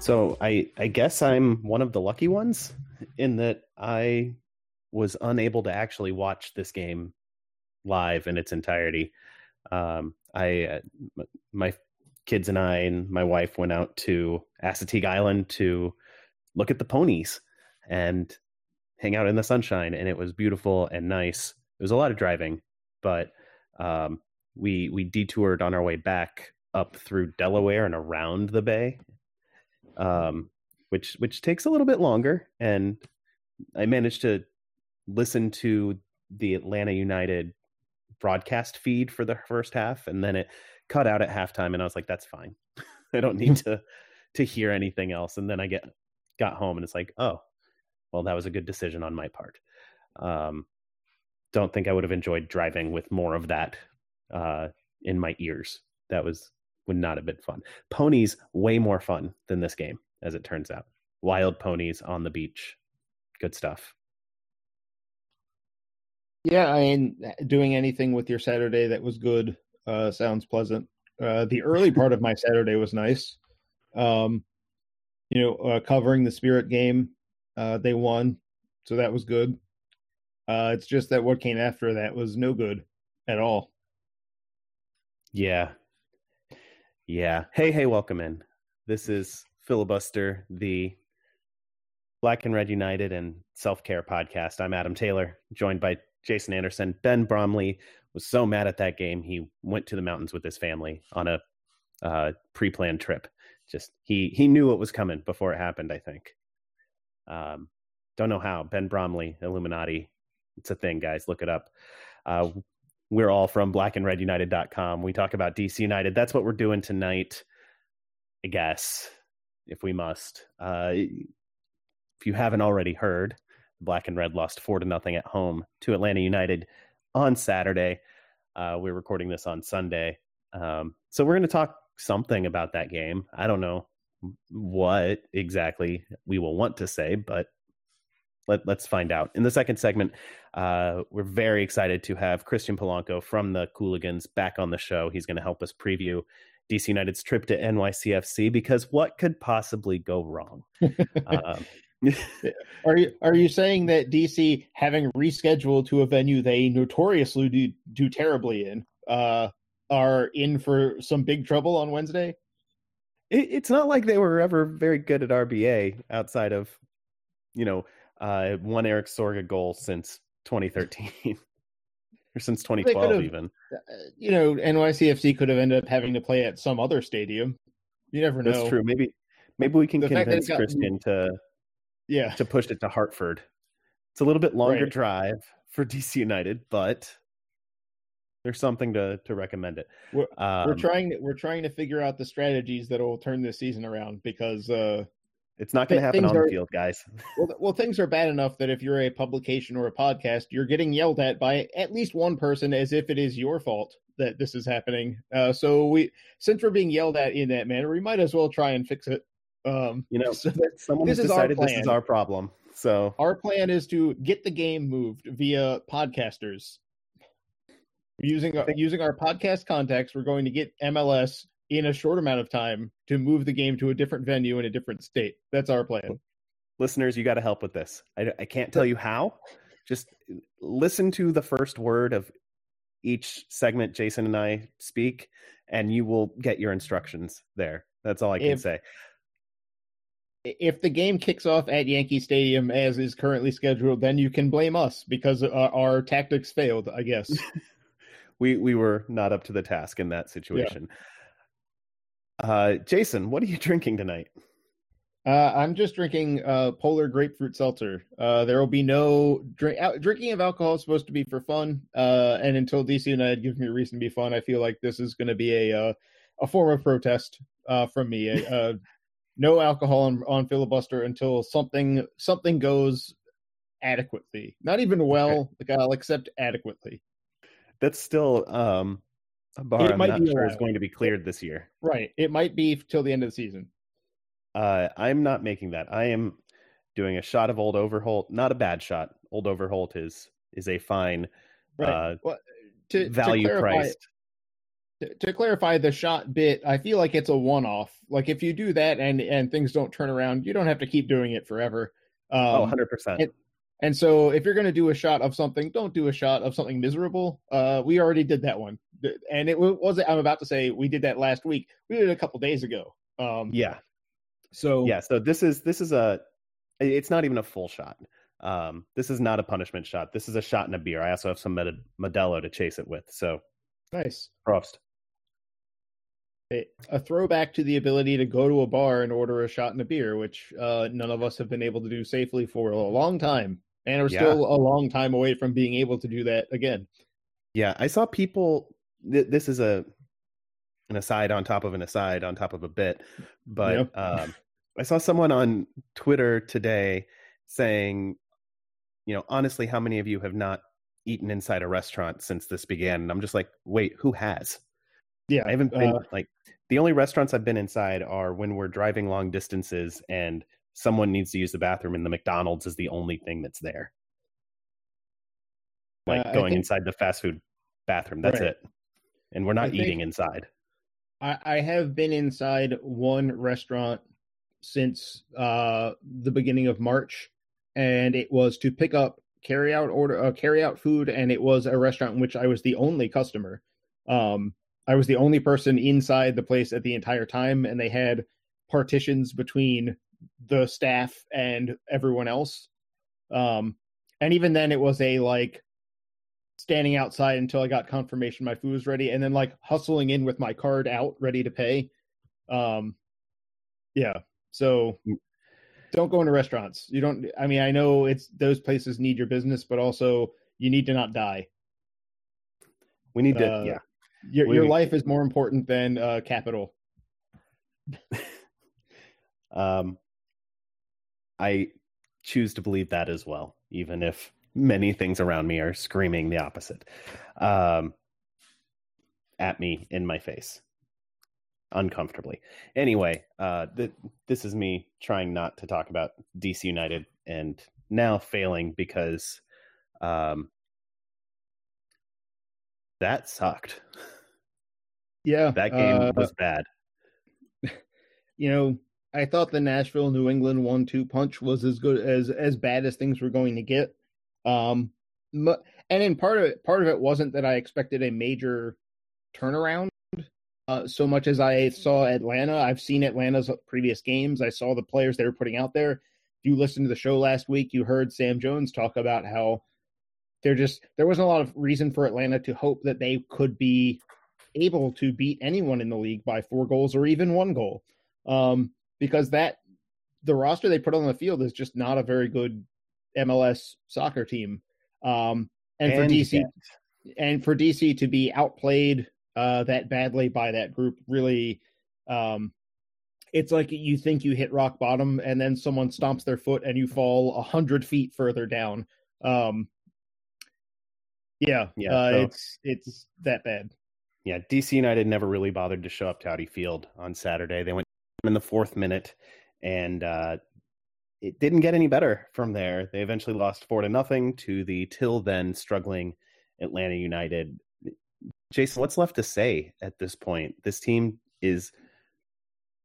So I I guess I'm one of the lucky ones in that I was unable to actually watch this game live in its entirety. Um, I uh, my kids and I and my wife went out to Assateague Island to look at the ponies and hang out in the sunshine, and it was beautiful and nice. It was a lot of driving, but um, we we detoured on our way back up through Delaware and around the bay um, which which takes a little bit longer. And I managed to listen to the Atlanta United broadcast feed for the first half, and then it cut out at halftime, and I was like, "That's fine. I don't need to to hear anything else." And then I get got home, and it's like, "Oh, well, that was a good decision on my part." Um, don't think I would have enjoyed driving with more of that uh, in my ears. That was would not have been fun. Ponies way more fun than this game, as it turns out. Wild ponies on the beach, good stuff. Yeah, I mean, doing anything with your Saturday that was good uh, sounds pleasant. Uh, the early part of my Saturday was nice. Um, you know, uh, covering the Spirit game, uh, they won, so that was good. Uh, it's just that what came after that was no good at all. Yeah, yeah. Hey, hey, welcome in. This is Filibuster, the Black and Red United and Self Care podcast. I'm Adam Taylor, joined by Jason Anderson. Ben Bromley was so mad at that game, he went to the mountains with his family on a uh, pre-planned trip. Just he he knew what was coming before it happened. I think. Um, don't know how. Ben Bromley, Illuminati. It's a thing, guys. Look it up. Uh, we're all from blackandredunited.com. We talk about DC United. That's what we're doing tonight, I guess, if we must. Uh, if you haven't already heard, Black and Red lost four to nothing at home to Atlanta United on Saturday. Uh, we're recording this on Sunday. Um, so we're going to talk something about that game. I don't know what exactly we will want to say, but let, us find out. In the second segment, uh, we're very excited to have Christian Polanco from the Cooligans back on the show. He's going to help us preview DC United's trip to NYCFC because what could possibly go wrong? um, are you are you saying that DC having rescheduled to a venue they notoriously do, do terribly in uh, are in for some big trouble on Wednesday? It, it's not like they were ever very good at RBA outside of you know uh, one Erik Sorga goal since 2013 or since 2012 even. Uh, you know, NYCFC could have ended up having to play at some other stadium. You never know. That's true. Maybe maybe we can the convince got, Christian to yeah to push it to Hartford. It's a little bit longer right. drive for DC United, but there's something to to recommend it. We're, um, we're trying to we're trying to figure out the strategies that will turn this season around because uh, it's not going to happen on are, the field, guys. well, well, things are bad enough that if you're a publication or a podcast, you're getting yelled at by at least one person as if it is your fault that this is happening. Uh, so we, since we're being yelled at in that manner, we might as well try and fix it. Um, you know, so someone this has decided this is our problem. So our plan is to get the game moved via podcasters. Using using our podcast contacts, we're going to get MLS in a short amount of time to move the game to a different venue in a different state. That's our plan. Listeners, you got to help with this. I, I can't tell you how. Just listen to the first word of each segment Jason and I speak, and you will get your instructions there. That's all I can if, say. If the game kicks off at Yankee Stadium as is currently scheduled, then you can blame us because our, our tactics failed, I guess. we we were not up to the task in that situation. Yeah. Uh, Jason, what are you drinking tonight? Uh, I'm just drinking uh, polar grapefruit seltzer. Uh, there will be no drink. drinking of alcohol is supposed to be for fun, uh, and until DC United gives me a reason to be fun, I feel like this is going to be a uh, a form of protest uh, from me. Uh, no alcohol on, on filibuster until something something goes adequately. Not even well, like I'll accept adequately. That's still um, a bar it I'm not sure is going to be cleared this year. Right. It might be till the end of the season. Uh, I'm not making that. I am doing a shot of Old Overholt. Not a bad shot. Old Overholt is is a fine right. uh, well, to, value to clarify, priced. To, to clarify the shot bit, I feel like it's a one off. Like if you do that and and things don't turn around, you don't have to keep doing it forever. Um, oh, 100 percent. And so, if you're going to do a shot of something, don't do a shot of something miserable. Uh, we already did that one, and it was. I'm about to say we did that last week. We did it a couple days ago. Um, yeah, so yeah, so this is this is a it's not even a full shot. Um, this is not a punishment shot. This is a shot in a beer. I also have some Med- Modelo to chase it with. So nice, Prost. A, a throwback to the ability to go to a bar and order a shot and a beer, which uh, none of us have been able to do safely for a long time, and we're yeah. still a long time away from being able to do that again. Yeah, I saw people. Th- this is a an aside on top of an aside on top of a bit. But yep. um, I saw someone on Twitter today saying, you know, honestly, how many of you have not eaten inside a restaurant since this began? And I'm just like, wait, who has? Yeah, I haven't been uh, like the only restaurants I've been inside are when we're driving long distances and someone needs to use the bathroom and the McDonald's is the only thing that's there. Like uh, going think, inside the fast food bathroom, that's right. it. And we're not I eating inside. I, I have been inside one restaurant since uh, the beginning of March, and it was to pick up carry out order uh, carry out food, and it was a restaurant in which I was the only customer. Um, I was the only person inside the place at the entire time, and they had partitions between the staff and everyone else. Um, and even then, it was a like standing outside until I got confirmation my food was ready, and then like hustling in with my card out, ready to pay. Um, yeah. So don't go into restaurants. You don't. I mean, I know it's those places need your business, but also you need to not die. We need to. Uh, yeah. Your we your life is more important than uh, capital. um, I choose to believe that as well, even if many things around me are screaming the opposite um, at me in my face uncomfortably. Anyway, uh, th- this is me trying not to talk about DC United and now failing because um, that sucked. Yeah, that game uh, was bad. You know, I thought the Nashville New England one two punch was as good as as bad as things were going to get. Um, and in part of it, part of it wasn't that I expected a major turnaround. Uh, so much as I saw Atlanta, I've seen Atlanta's previous games. I saw the players they were putting out there. If you listened to the show last week, you heard Sam Jones talk about how there just there wasn't a lot of reason for Atlanta to hope that they could be able to beat anyone in the league by four goals or even one goal, um, because that the roster they put on the field is just not a very good MLS soccer team. Um, and, and, for DC and for DC to be outplayed uh, that badly by that group really um, it's like you think you hit rock bottom and then someone stomps their foot and you fall a hundred feet further down. Um, yeah, yeah, uh, so, it's it's that bad. Yeah, DC United never really bothered to show up to Audi Field on Saturday. They went in the fourth minute, and uh, it didn't get any better from there. They eventually lost four to nothing to the till then struggling Atlanta United. Jason, what's left to say at this point? This team is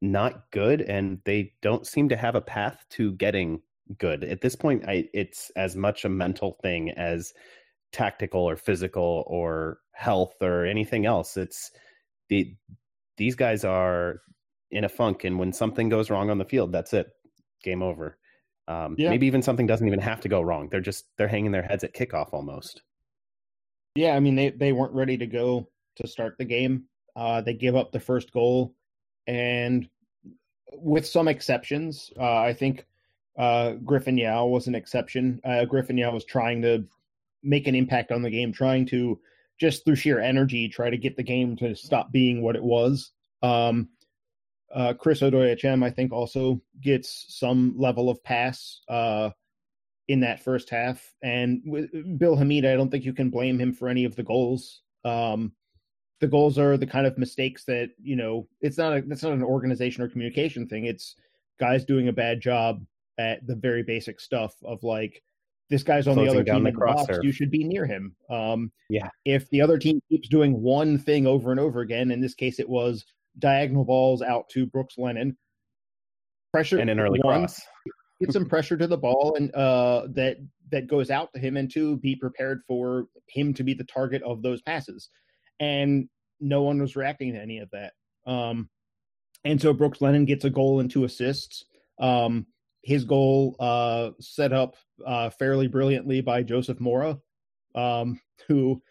not good, and they don't seem to have a path to getting good. At this point, I, it's as much a mental thing as tactical or physical or health or anything else. It's the these guys are in a funk, and when something goes wrong on the field, that's it, game over. Um, yeah. Maybe even something doesn't even have to go wrong. They're just they're hanging their heads at kickoff almost. Yeah, I mean they they weren't ready to go to start the game. Uh, they give up the first goal and with some exceptions, uh, I think uh, Griffin Yow was an exception. Uh, Griffin Yow was trying to make an impact on the game, trying to just through sheer energy try to get the game to stop being what it was. Um, uh, Chris Odoi-Atsem, I think, also gets some level of pass uh, in that first half. And with Bill Hamid, I don't think you can blame him for any of the goals. Um, the goals are the kind of mistakes that you know it's not a that's not an organization or communication thing. It's guys doing a bad job at the very basic stuff of like this guy's on the other team the in the box, you should be near him. Um, yeah. If the other team keeps doing one thing over and over again, in this case, it was diagonal balls out to Brooks Lennon, pressure and an early one, cross. get some pressure to the ball and uh, that that goes out to him, and to be prepared for him to be the target of those passes. And no one was reacting to any of that. Um, and so Brooks Lennon gets a goal and two assists. Um, his goal uh, set up uh, fairly brilliantly by Joseph Mora, um, who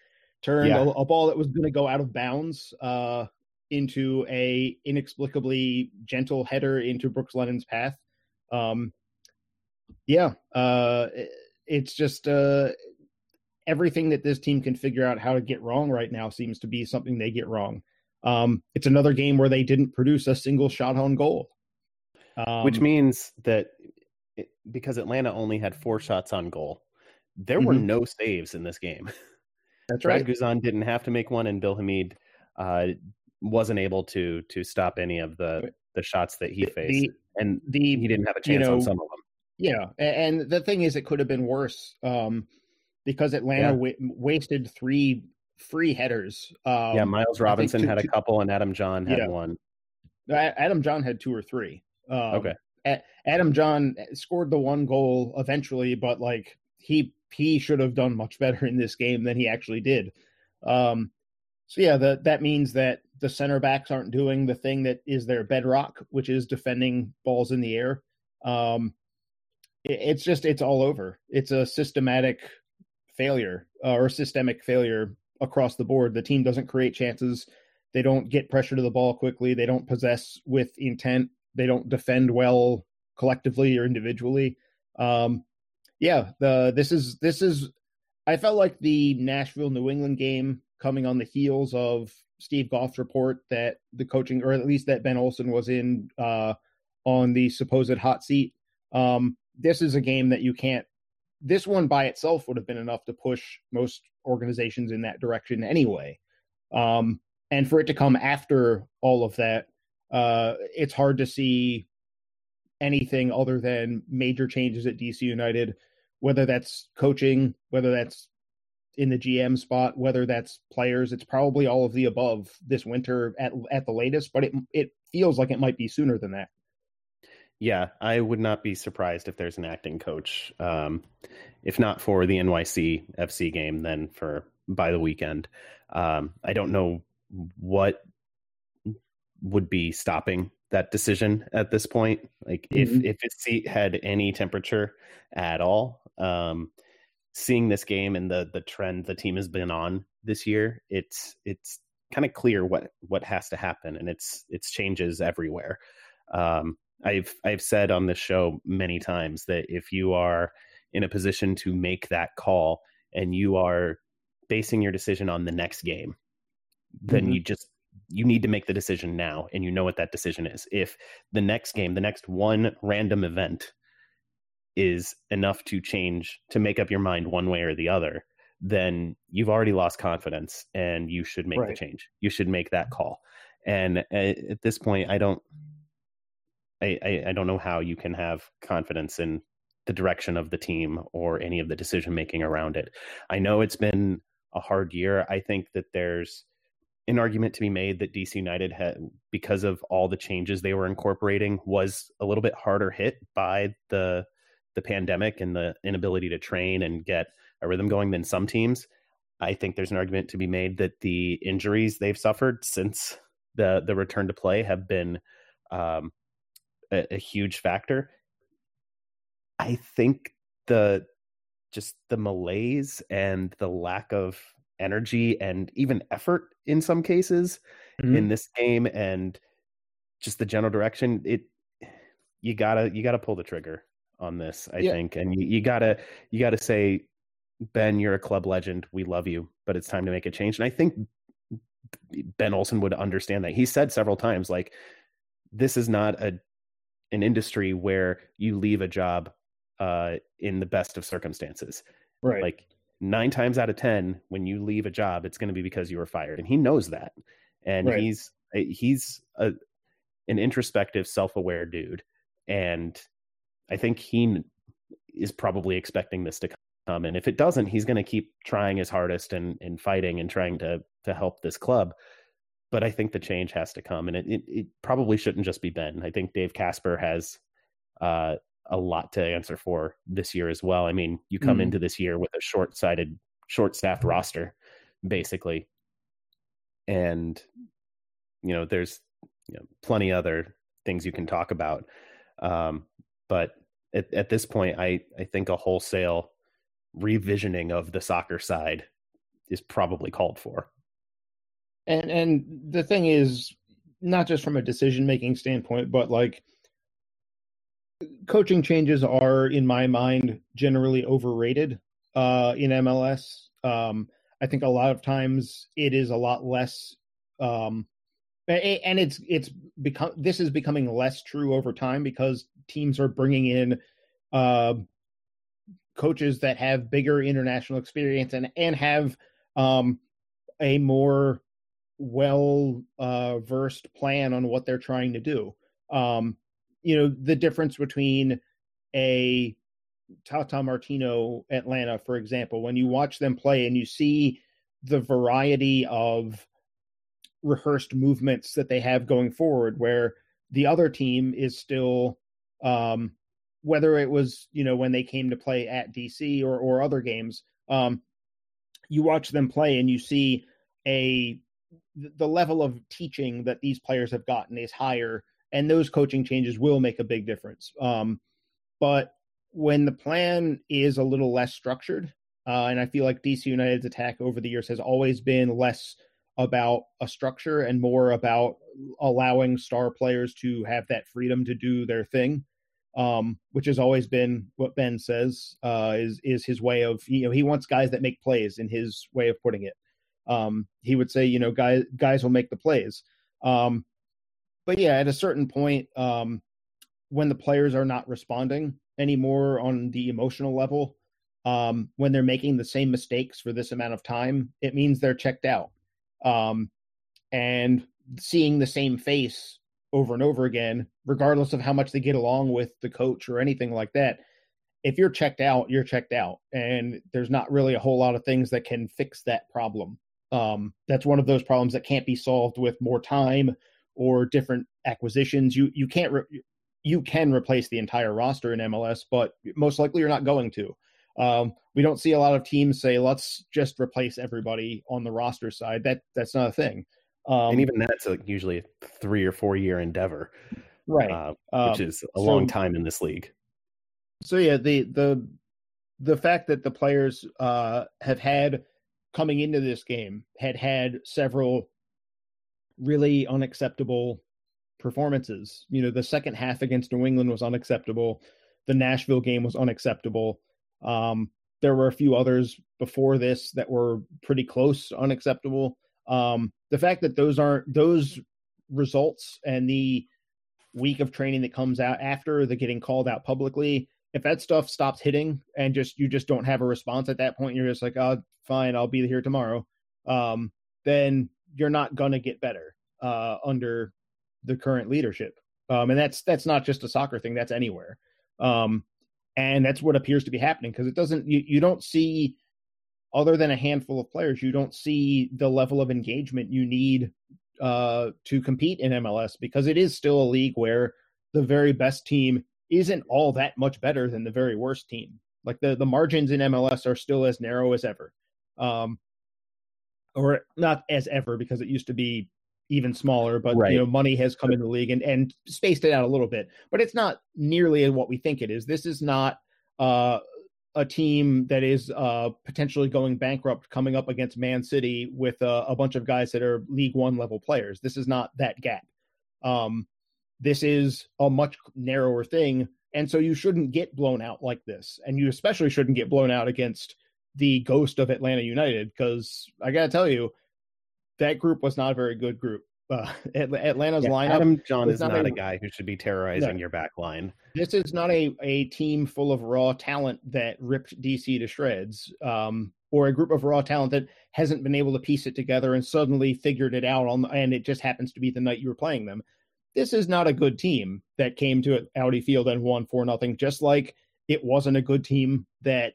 turned yeah. a, a, ball that was going to go out of bounds uh, into a inexplicably gentle header into Brooks Lennon's path. Um, yeah, uh, it's just uh, everything that this team can figure out how to get wrong right now seems to be something they get wrong. Um, it's another game where they didn't produce a single shot on goal. Um, Which means that it, because Atlanta only had four shots on goal, there mm-hmm. were no saves in this game. That's right. Guzan didn't have to make one, and Bill Hamid uh, wasn't able to to stop any of the the shots that he faced, the, and the he didn't have a chance you know, on some of them. Yeah, and the thing is, it could have been worse um, because Atlanta yeah. wasted three free headers. Um, yeah, Miles Robinson two, had a couple, and Adam Jahn had yeah. one. Adam Jahn had two or three. Um, okay. Adam Jahn scored the one goal eventually, but like he he should have done much better in this game than he actually did. Um, so yeah, the, that means that the center backs aren't doing the thing that is their bedrock, which is defending balls in the air. Um, it, it's just it's all over. It's a systematic failure uh, or systemic failure across the board. The team doesn't create chances. They don't get pressure to the ball quickly. They don't possess with intent they don't defend well collectively or individually. Um, yeah, the this is this is. I felt like the Nashville New England game coming on the heels of Steve Goff's report that the coaching, or at least that Ben Olsen was in uh, on the supposed hot seat. Um, this is a game that you can't. This one by itself would have been enough to push most organizations in that direction anyway. Um, and for it to come after all of that uh, it's hard to see anything other than major changes at DC United, whether that's coaching, whether that's in the GM spot, whether that's players. It's probably all of the above this winter at at the latest, but it it feels like it might be sooner than that. Yeah, I would not be surprised if there's an acting coach. Um, if not for the NYC FC game, then for by the weekend. Um, I don't know what would be stopping that decision at this point. Like mm-hmm. if if his seat had any temperature at all, um, seeing this game and the the trend the team has been on this year, it's it's kind of clear what what has to happen, and it's it's changes everywhere. Um, I've I've said on this show many times that if you are in a position to make that call and you are basing your decision on the next game, then mm-hmm. you just you need to make the decision now and you know what that decision is if the next game the next one random event is enough to change to make up your mind one way or the other then you've already lost confidence and you should make right. the change. You should make that call. And uh, at this point i don't I, I, I don't know how you can have confidence in the direction of the team or any of the decision making around it. I know it's been a hard year. I think that there's an argument to be made that DC United had, because of all the changes they were incorporating, was a little bit harder hit by the the pandemic and the inability to train and get a rhythm going than some teams. I think there's an argument to be made that the injuries they've suffered since the the return to play have been um, a, a huge factor. I think the just the malaise and the lack of energy and even effort in some cases mm-hmm. in this game and just the general direction, it you gotta you gotta pull the trigger on this, I yeah. think, and you, you gotta you gotta say, Ben, you're a club legend. We love you, but it's time to make a change. And I think Ben Olsen would understand that. He said several times, like, this is not a an industry where you leave a job uh, in the best of circumstances. Right. Like nine times out of ten, when you leave a job, it's going to be because you were fired, and he knows that. And right. he's he's a an introspective, self aware dude, and I think he is probably expecting this to come. And if it doesn't, he's going to keep trying his hardest and and fighting and trying to to help this club. But I think the change has to come, and it it, it probably shouldn't just be Ben. I think Dave Kasper has uh, a lot to answer for this year as well. I mean, you come mm. into this year with a short sighted, short staffed roster, basically. And, you know, there's you know, plenty other things you can talk about. Um, but at, at this point, I, I think a wholesale revisioning of the soccer side is probably called for. And and the thing is, not just from a decision making standpoint, but like coaching changes are, in my mind, generally overrated uh, in MLS. Um, I think a lot of times it is a lot less, um, and it's it's become this is becoming less true over time because teams are bringing in uh, coaches that have bigger international experience and and have um, a more well uh, versed plan on what they're trying to do. Um, you know the difference between a Tata Martino Atlanta, for example, when you watch them play and you see the variety of rehearsed movements that they have going forward, where the other team is still, um, whether it was you know when they came to play at DC or or other games, um, you watch them play and you see a the level of teaching that these players have gotten is higher and those coaching changes will make a big difference. Um, but when the plan is a little less structured, uh, and I feel like DC United's attack over the years has always been less about a structure and more about allowing star players to have that freedom to do their thing, um, which has always been what Ben says uh, is is his way of you know he wants guys that make plays in his way of putting it. Um, he would say you know guys guys will make the plays. Um, but yeah, at a certain point, um, when the players are not responding anymore on the emotional level, um, when they're making the same mistakes for this amount of time, it means they're checked out. Um, and seeing the same face over and over again, regardless of how much they get along with the coach or anything like that, if you're checked out, you're checked out. And there's not really a whole lot of things that can fix that problem. Um, that's one of those problems that can't be solved with more time or different acquisitions. You you can't re- you can replace the entire roster in MLS, but most likely you're not going to. Um, we don't see a lot of teams say, "Let's just replace everybody on the roster side." That that's not a thing. Um, and even that's a, usually a three or four year endeavor, right? Uh, which um, is a so, long time in this league. So yeah, the the the fact that the players uh, have had coming into this game had had several really unacceptable performances. You know, the second half against New England was unacceptable. The Nashville game was unacceptable. Um, there were a few others before this that were pretty close, unacceptable. Um, the fact that those aren't those results and the week of training that comes out after the getting called out publicly, if that stuff stops hitting and just you just don't have a response at that point, you're just like, oh, fine, I'll be here tomorrow. Um, then you're not to get better uh, under the current leadership. Um, and that's that's not just a soccer thing; that's anywhere. Um, and that's what appears to be happening because it doesn't. You, you don't see, other than a handful of players, you don't see the level of engagement you need uh, to compete in MLS because it is still a league where the very best team isn't all that much better than the very worst team. Like the the margins in MLS are still as narrow as ever. Um, or not as ever because it used to be even smaller, but right. you know, money has come in the league and, and spaced it out a little bit. But it's not nearly what we think it is. This is not uh, a team that is uh, potentially going bankrupt coming up against Man City with uh, a bunch of guys that are League One level players. This is not that gap. Um, this is a much narrower thing. And so you shouldn't get blown out like this. And you especially shouldn't get blown out against the ghost of Atlanta United because I got to tell you, that group was not a very good group. Uh, Atlanta's yeah, lineup. Adam Jahn is not, not a, a, guy who should be terrorizing no, your back line. This is not a, a team full of raw talent that ripped DC to shreds, um, or a group of raw talent that hasn't been able to piece it together and suddenly figured it out on, and it just happens to be the night you were playing them. This is not a good team that came to Audi Field and won for nothing. Just like it wasn't a good team that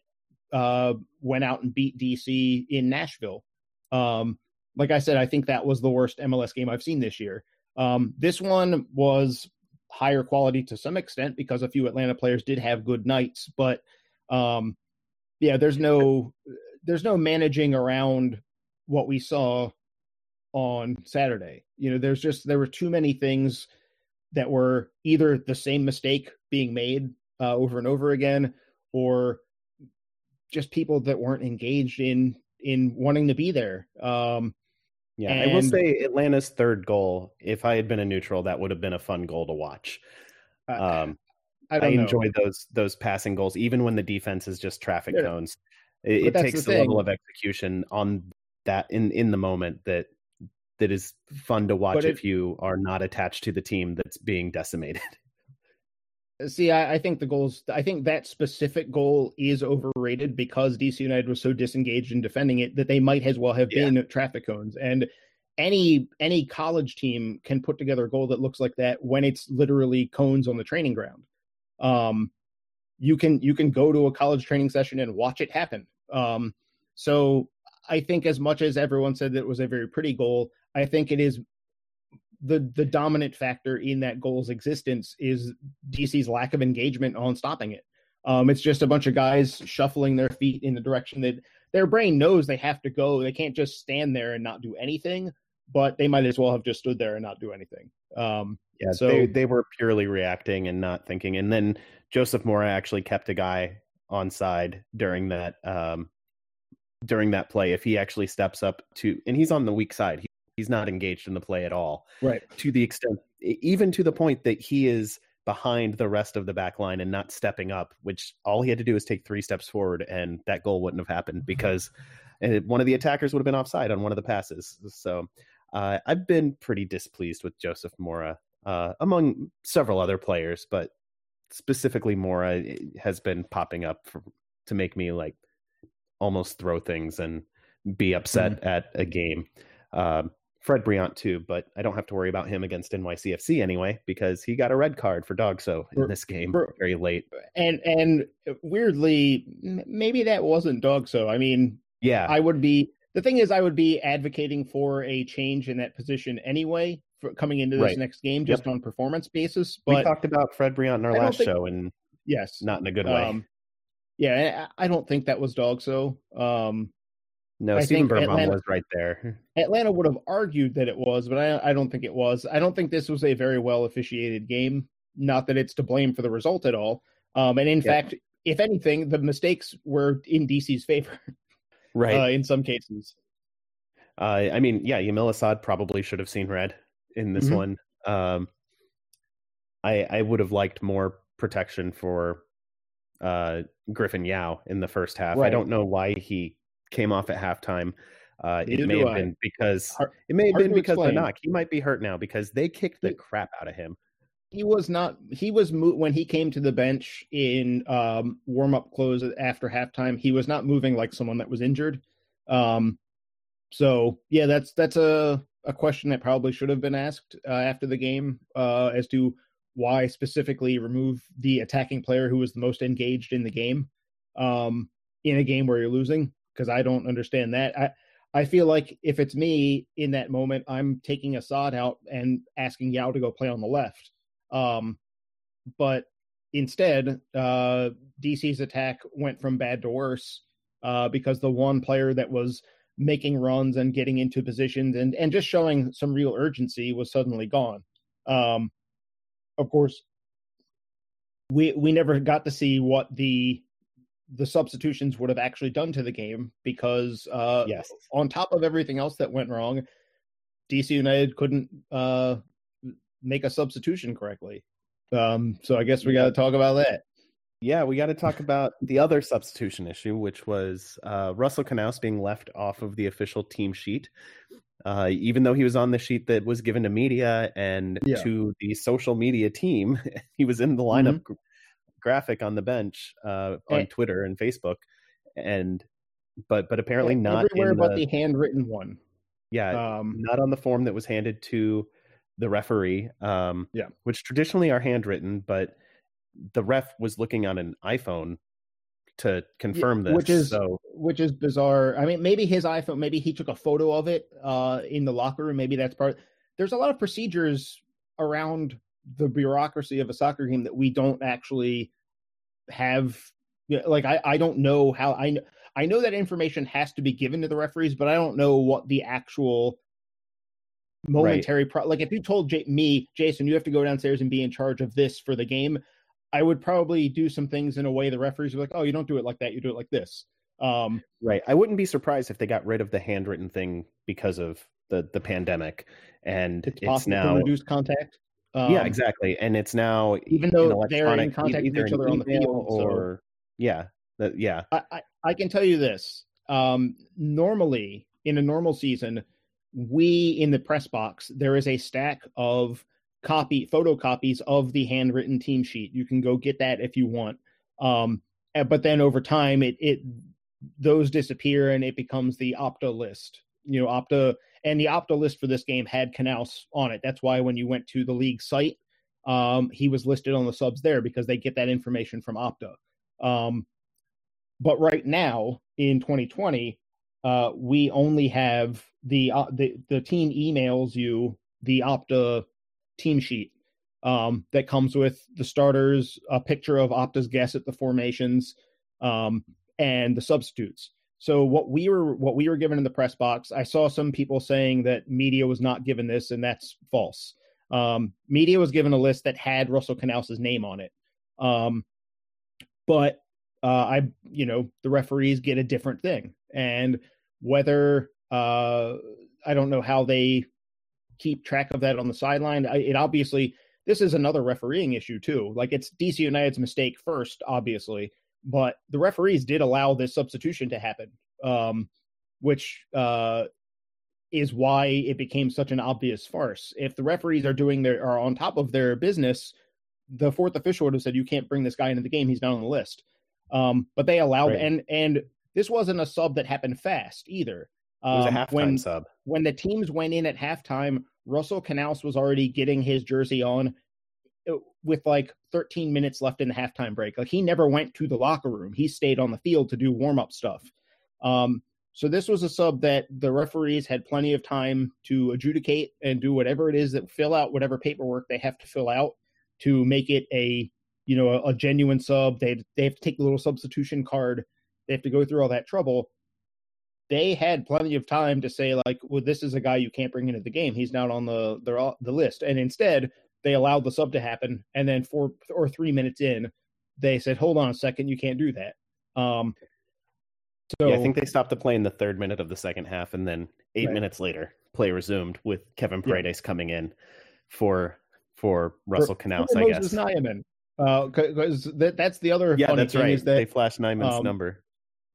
uh, went out and beat DC in Nashville. Um, like I said, I think that was the worst MLS game I've seen this year. Um, this one was higher quality to some extent because a few Atlanta players did have good nights, but um, yeah, there's no there's no managing around what we saw on Saturday. You know, there's just there were too many things that were either the same mistake being made uh, over and over again, or just people that weren't engaged in in wanting to be there. Um, yeah, and... I will say Atlanta's third goal. If I had been a neutral, that would have been a fun goal to watch. Um, I, I enjoyed those those passing goals, even when the defense is just traffic yeah. cones. It, it takes the, the level of execution on that in in the moment that that is fun to watch if you are not attached to the team that's being decimated. See, I, I, think the goals. I think that specific goal is overrated because DC United was so disengaged in defending it that they might as well have yeah. been traffic cones. And any any college team can put together a goal that looks like that when it's literally cones on the training ground. Um, you can you can go to a college training session and watch it happen. Um, so I think as much as everyone said that it was a very pretty goal, I think it is the the dominant factor in that goal's existence is DC's lack of engagement on stopping it. Um, it's just a bunch of guys shuffling their feet in the direction that their brain knows they have to go. They can't just stand there and not do anything, but they might as well have just stood there and not do anything. Um, yeah, so they, they were purely reacting and not thinking. And then Joseph Mora actually kept a guy on side during that um, during that play. If he actually steps up to, and he's on the weak side, he's not engaged in the play at all. Right. To the extent, even to the point that he is behind the rest of the back line and not stepping up, which all he had to do is take three steps forward and that goal wouldn't have happened because one of the attackers would have been offside on one of the passes. So uh, I've been pretty displeased with Joseph Mora, uh, among several other players, but specifically Mora eh, has been popping up for, to make me like almost throw things and be upset mm-hmm. at a game. Um, Fred Brillant too, but I don't have to worry about him against NYCFC anyway because he got a red card for DOGSO in this game very late. And and weirdly, maybe that wasn't DOGSO. I mean, yeah, I would be. The thing is, I would be advocating for a change in that position anyway, for coming into this right. next game, just yep. on performance basis. But we talked about Fred Brillant in our last think, show, and yes, not in a good way. Um, yeah, I don't think that was DOGSO. Um, no, I Steven Birnbaum was right there. Atlanta would have argued that it was, but I, I don't think it was. I don't think this was a very well officiated game. Not that it's to blame for the result at all. Um, and in yeah. fact, if anything, the mistakes were in DC's favor, right? Uh, in some cases. Uh, I mean, yeah, Yamil Asad probably should have seen red in this mm-hmm. one. Um, I I would have liked more protection for uh, Griffin Yow in the first half. Right. I don't know why he came off at halftime. Uh, it may have I. been because hard, it may have been because of the knock. He might be hurt now because they kicked the crap out of him. He was not. He was mo- when he came to the bench in um, warm up close after halftime. He was not moving like someone that was injured. Um, so yeah, that's that's a a question that probably should have been asked uh, after the game uh, as to why specifically remove the attacking player who was the most engaged in the game um, in a game where you're losing because I don't understand that. I I feel like if it's me in that moment, I'm taking Asad out and asking Yow to go play on the left. Um, but instead, uh, DC's attack went from bad to worse uh, because the one player that was making runs and getting into positions and, and just showing some real urgency was suddenly gone. Um, of course, we we never got to see what the the substitutions would have actually done to the game because uh, yes, on top of everything else that went wrong, DC United couldn't uh, make a substitution correctly. Um, so I guess we got to talk about that. Yeah, we got to talk about the other substitution issue, which was uh, Russell Canouse being left off of the official team sheet, uh, even though he was on the sheet that was given to media and Yeah. to the social media team. He was in the lineup Mm-hmm. Gr- graphic on the bench uh, on Eh. Twitter and Facebook, and but but apparently Yeah, not everywhere but the, the handwritten one. yeah Um, not on the form that was handed to the referee. Um, Yeah. which traditionally are handwritten, but the ref was looking on an iPhone to confirm this. which is- so which is bizarre. I mean, maybe his iPhone, maybe he took a photo of it uh, in the locker room. Maybe that's part. There's a lot of procedures around the bureaucracy of a soccer game that we don't actually have. Like I, I don't know how I. I know that information has to be given to the referees, but I don't know what the actual momentary pro- like if you told J- me jason you have to go downstairs and be in charge of this for the game i would probably do some things in a way the referees are like oh you don't do it like that you do it like this um right, I wouldn't be surprised if they got rid of the handwritten thing because of the the pandemic, and it's it's, now to reduce contact um, yeah exactly, and it's now even though they're in contact with each other on the field so- or yeah that yeah I, I, I can tell you this. Um, normally, in a normal season, we in the press box there is a stack of copy photocopies of the handwritten team sheet. You can go get that if you want. Um, but then over time, it it those disappear and it becomes the Opta list. You know, Opta and the Opta list for this game had Canouse on it. That's why when you went to the league site, um, he was listed on the subs there because they get that information from Opta. Um, but right now in 2020, uh, we only have the uh, the the team emails you the Opta team sheet um, that comes with the starters, a picture of Opta's guess at the formations, um, and the substitutes. So what we were what we were given in the press box, I saw some people saying that media was not given this, and that's false. Um, media was given a list that had Russell Canouse' name on it, um, but uh, I, you know, the referees get a different thing, and whether uh, I don't know how they keep track of that on the sideline. It obviously this is another refereeing issue too. Like it's DC United's mistake first, obviously, but the referees did allow this substitution to happen, um, which uh, is why it became such an obvious farce. If the referees are doing their are on top of their business, the fourth official would have said, "You can't bring this guy into the game; he's not on the list." Um, but they allowed, Right. and and this wasn't a sub that happened fast either. it was a Um, halftime when sub when the teams went in at halftime, Russell Canouse was already getting his jersey on with like 13 minutes left in the halftime break. Like he never went to the locker room. He stayed on the field to do warm up stuff. Um, so this was a sub that the referees had plenty of time to adjudicate and do whatever it is that fill out whatever paperwork they have to fill out to make it a you know a, a genuine sub. They they have to take the little substitution card. They have to go through all that trouble they had plenty of time to say like, well, this is a guy you can't bring into the game. He's not on the the, the list. And instead, they allowed the sub to happen. And then four or three minutes in, they said, hold on a second, you can't do that. Um, so yeah, I think they stopped the play in the third minute of the second half, and then eight Right. minutes later, play resumed with Kevin Yeah. Paredes coming in for for Russell for I Moses guess. Nyeman. because that, that's the other Yeah, funny that's thing right. is that they flashed Nyeman's um, number.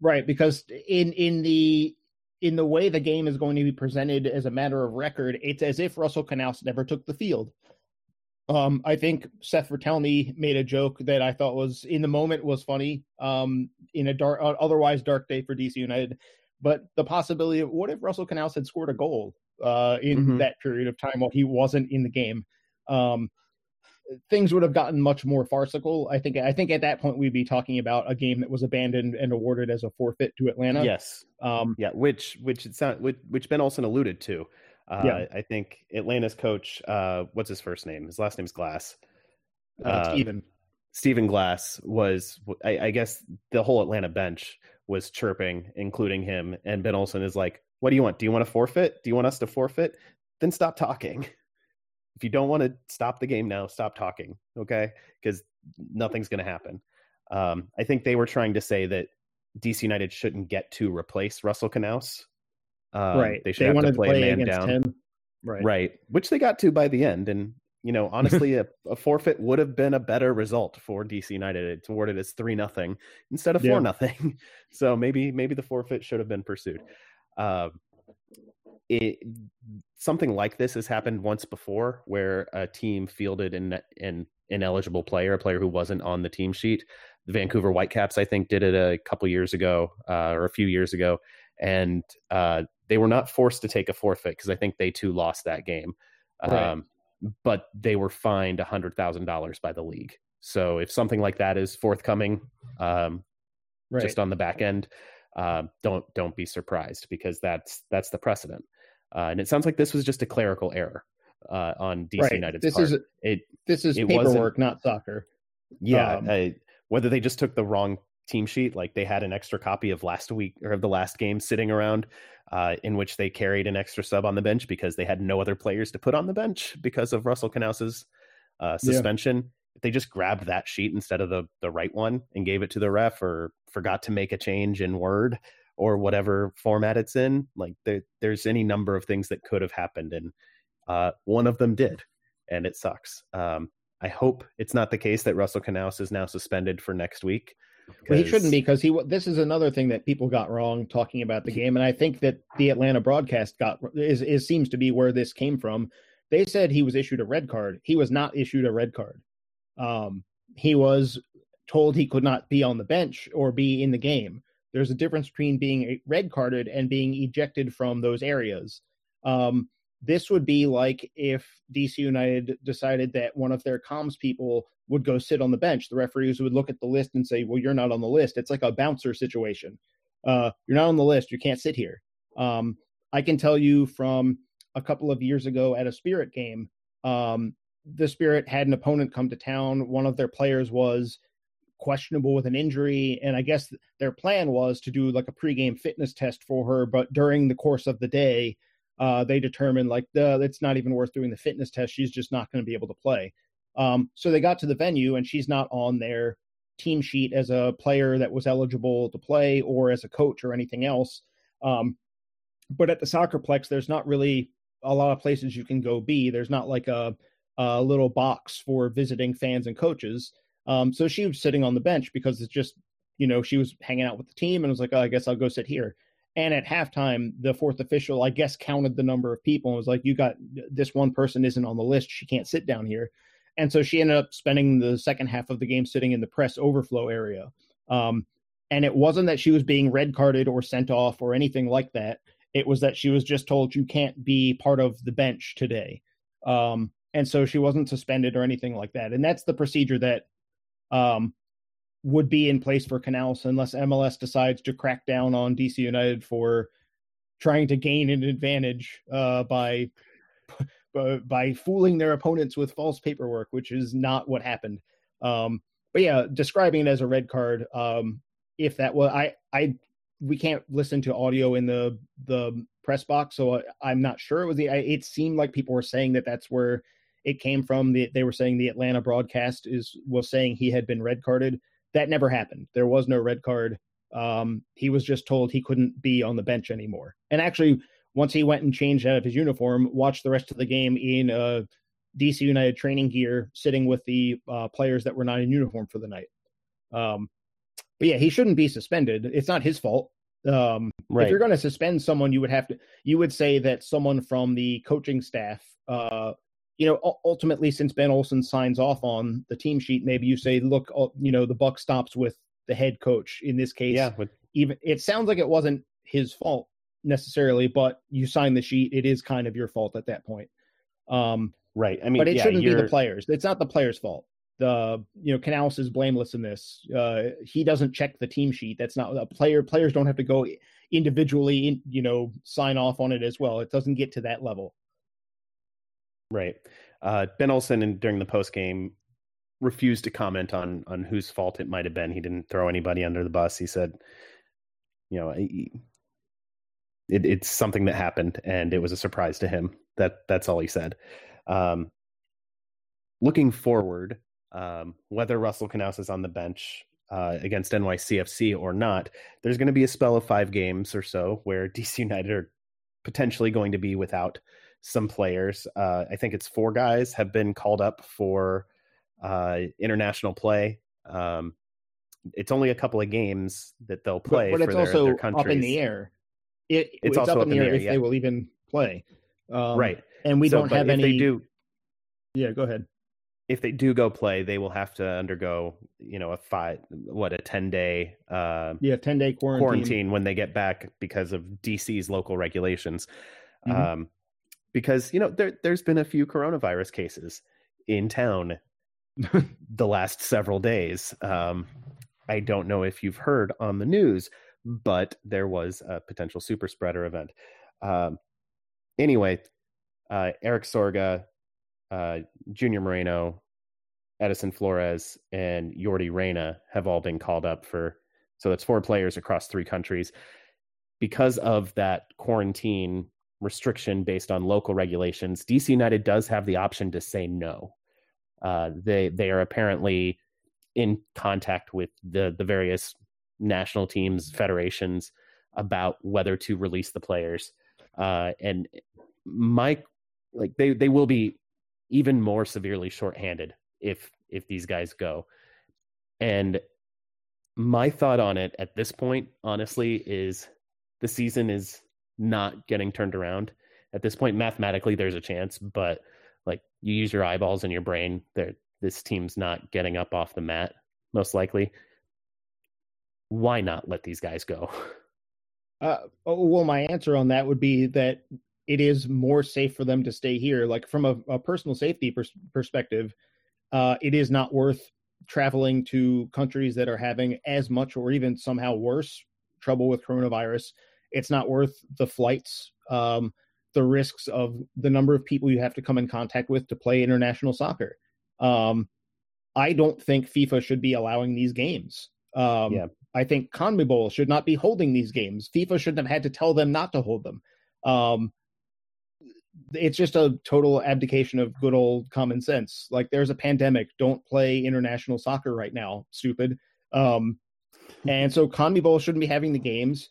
Right, because in in the in the way the game is going to be presented as a matter of record, it's as if Russell Canouse never took the field. Um, I think Seth Vertelney made a joke that I thought was in the moment was funny. Um, in a dark, uh, otherwise dark day for DC United, but the possibility of what if Russell Canouse had scored a goal uh, in Mhm. that period of time while he wasn't in the game? Um, things would have gotten much more farcical. I think. I think at that point we'd be talking about a game that was abandoned and awarded as a forfeit to Atlanta. Yes, Um, yeah, which which it not which, which Ben Olsen alluded to. Uh, Yeah. I think Atlanta's coach, uh, what's his first name? His last name's Glass. uh, Uh, Steven. Stephen Glass was, I, I guess, the whole Atlanta bench was chirping, including him. And Ben Olsen is like, "What do you want? Do you want to forfeit? Do you want us to forfeit? Then stop talking. If you don't want to stop the game now, stop talking, okay? Because nothing's going to happen." Um, I think they were trying to say that DC United shouldn't get to replace Russell Canouse. Um, right. They should have wanted to play, a man down. him. Right. Right. Which they got to by the end. And you know, honestly, a, a, forfeit would have been a better result for DC United. It's awarded as three nothing instead of four yeah. nothing. So maybe maybe the forfeit should have been pursued. Uh, it something like this has happened once before, where a team fielded an an ineligible player, a player who wasn't on the team sheet. The Vancouver Whitecaps, I think, did it a couple years ago uh, or a few years ago, and uh, they were not forced to take a forfeit because I think they too lost that game. Right. Um, but they were fined a hundred thousand dollars by the league. So if something like that is forthcoming, um, right. just on the back end, uh, don't don't be surprised because that's that's the precedent. Uh, and it sounds like this was just a clerical error uh, on DC right. United's this part. Is, it, this is it paperwork, not soccer. Yeah, um, whether they just took the wrong team sheet, like they had an extra copy of last week or of the last game sitting around, uh, in which they carried an extra sub on the bench because they had no other players to put on the bench because of Russell Canouse's uh, suspension. Yeah. If they just grabbed that sheet instead of the the right one and gave it to the ref, or forgot to make a change in Word or whatever format it's in, like there, there's any number of things that could have happened, and uh, one of them did, and it sucks. Um, I hope it's not the case that Russell Canouse is now suspended for next week. Well, he shouldn't be because he. This is another thing that people got wrong talking about the game, and I think that the Atlanta broadcast got is, is seems to be where this came from. They said he was issued a red card. He was not issued a red card. Um, he was told he could not be on the bench or be in the game. There's a difference between being red carded and being ejected from those areas. Um, this would be like if DC United decided that one of their comms people would go sit on the bench. The referees would look at the list and say, "Well, you're not on the list." It's like a bouncer situation. Uh, you're not on the list. You can't sit here. Um, I can tell you from a couple of years ago at a Spirit game, um, the Spirit had an opponent come to town. One of their players was questionable with an injury, and I guess their plan was to do like a pregame fitness test for her. But during the course of the day, uh, they determined like the, it's not even worth doing the fitness test. She's just not going to be able to play. Um, so they got to the venue and she's not on their team sheet as a player that was eligible to play or as a coach or anything else. Um, but at the soccerplex, there's not really a lot of places you can go be. There's not like a, a little box for visiting fans and coaches. Um, so she was sitting on the bench because it's just, you know, she was hanging out with the team and was like, oh, I guess I'll go sit here. And at halftime, the fourth official, I guess, counted the number of people and was like, You got this one person isn't on the list. She can't sit down here. And so she ended up spending the second half of the game sitting in the press overflow area. Um, and it wasn't that she was being red carded or sent off or anything like that. It was that she was just told you can't be part of the bench today. Um, and so she wasn't suspended or anything like that. And that's the procedure that um, would be in place for Canouse unless MLS decides to crack down on DC United for trying to gain an advantage uh, by by fooling their opponents with false paperwork, which is not what happened. Um, but yeah, describing it as a red card, um, if that was I I we can't listen to audio in the the press box, so I, am not sure it was the. It seemed like people were saying that that's where it came from. The, they were saying the Atlanta broadcast is was saying he had been red carded. That never happened. There was no red card. Um, he was just told he couldn't be on the bench anymore. And actually, once he went and changed out of his uniform, watched the rest of the game in uh, DC United training gear, sitting with the uh, players that were not in uniform for the night. Um, but yeah, he shouldn't be suspended. It's not his fault. Um, right. If you're going to suspend someone, you would have to. You would say that someone from the coaching staff uh, you know, ultimately, since Ben Olsen signs off on the team sheet, maybe you say, look, you know, the buck stops with the head coach in this case. Yeah. But... Even it sounds like it wasn't his fault necessarily, but you sign the sheet, it is kind of your fault at that point. Um, right. I mean, but it yeah, shouldn't you're... be the players. It's not the players' fault. The you know, Canouse is blameless in this. Uh, he doesn't check the team sheet. That's not a player. Players don't have to go individually, in, you know, sign off on it as well. It doesn't get to that level. Right. Uh, ben Olsen, in, during the post game, refused to comment on on whose fault it might have been. He didn't throw anybody under the bus. He said, you know, it, it's something that happened, and it was a surprise to him. That that's all he said. Um, looking forward, um, whether Russell Canouse is on the bench uh, against NYCFC or not, there's going to be a spell of five games or so where DC United are potentially going to be without some players. Uh, I think it's four guys have been called up for uh, international play. Um, it's only a couple of games that they'll play, but, but it's their, also their up in the air. It, it's, it's up in the air, air if yeah. they will even play. Um, right, and we so, don't have any. They do. Yeah, go ahead. If they do go play, they will have to undergo, you know, a five, what a ten day, uh, yeah, ten day quarantine. quarantine when they get back because of DC's local regulations. Mm-hmm. Um, because you know there there's been a few coronavirus cases in town the last several days. Um, I don't know if you've heard on the news, but there was a potential super spreader event. Um, anyway, uh, Erik Sorga, uh, Junior Moreno, Edison Flores, and Yordy Reyna have all been called up for. So that's four players across three countries. Because of that quarantine restriction based on local regulations, DC United does have the option to say no. Uh, they they are apparently in contact with the the various national teams, federations about whether to release the players. Uh, and Mike, like they they will be even more severely shorthanded if if these guys go. And my thought on it at this point, honestly, is the season is not getting turned around. At this point, mathematically, there's a chance, but like you use your eyeballs and your brain, there this team's not getting up off the mat, most likely. Why not let these guys go? Uh, oh, well, my answer on that would be that it is more safe for them to stay here. Like from a, a personal safety pers- perspective, uh, it is not worth traveling to countries that are having as much or even somehow worse trouble with coronavirus. It's not worth the flights, um, the risks of the number of people you have to come in contact with to play international soccer. Um, I don't think FIFA should be allowing these games. Um, yeah. I think CONMEBOL should not be holding these games. FIFA shouldn't have had to tell them not to hold them. Um, it's just a total abdication of good old common sense. Like there's a pandemic, don't play international soccer right now, stupid. Um, and so CONMEBOL shouldn't be having the games.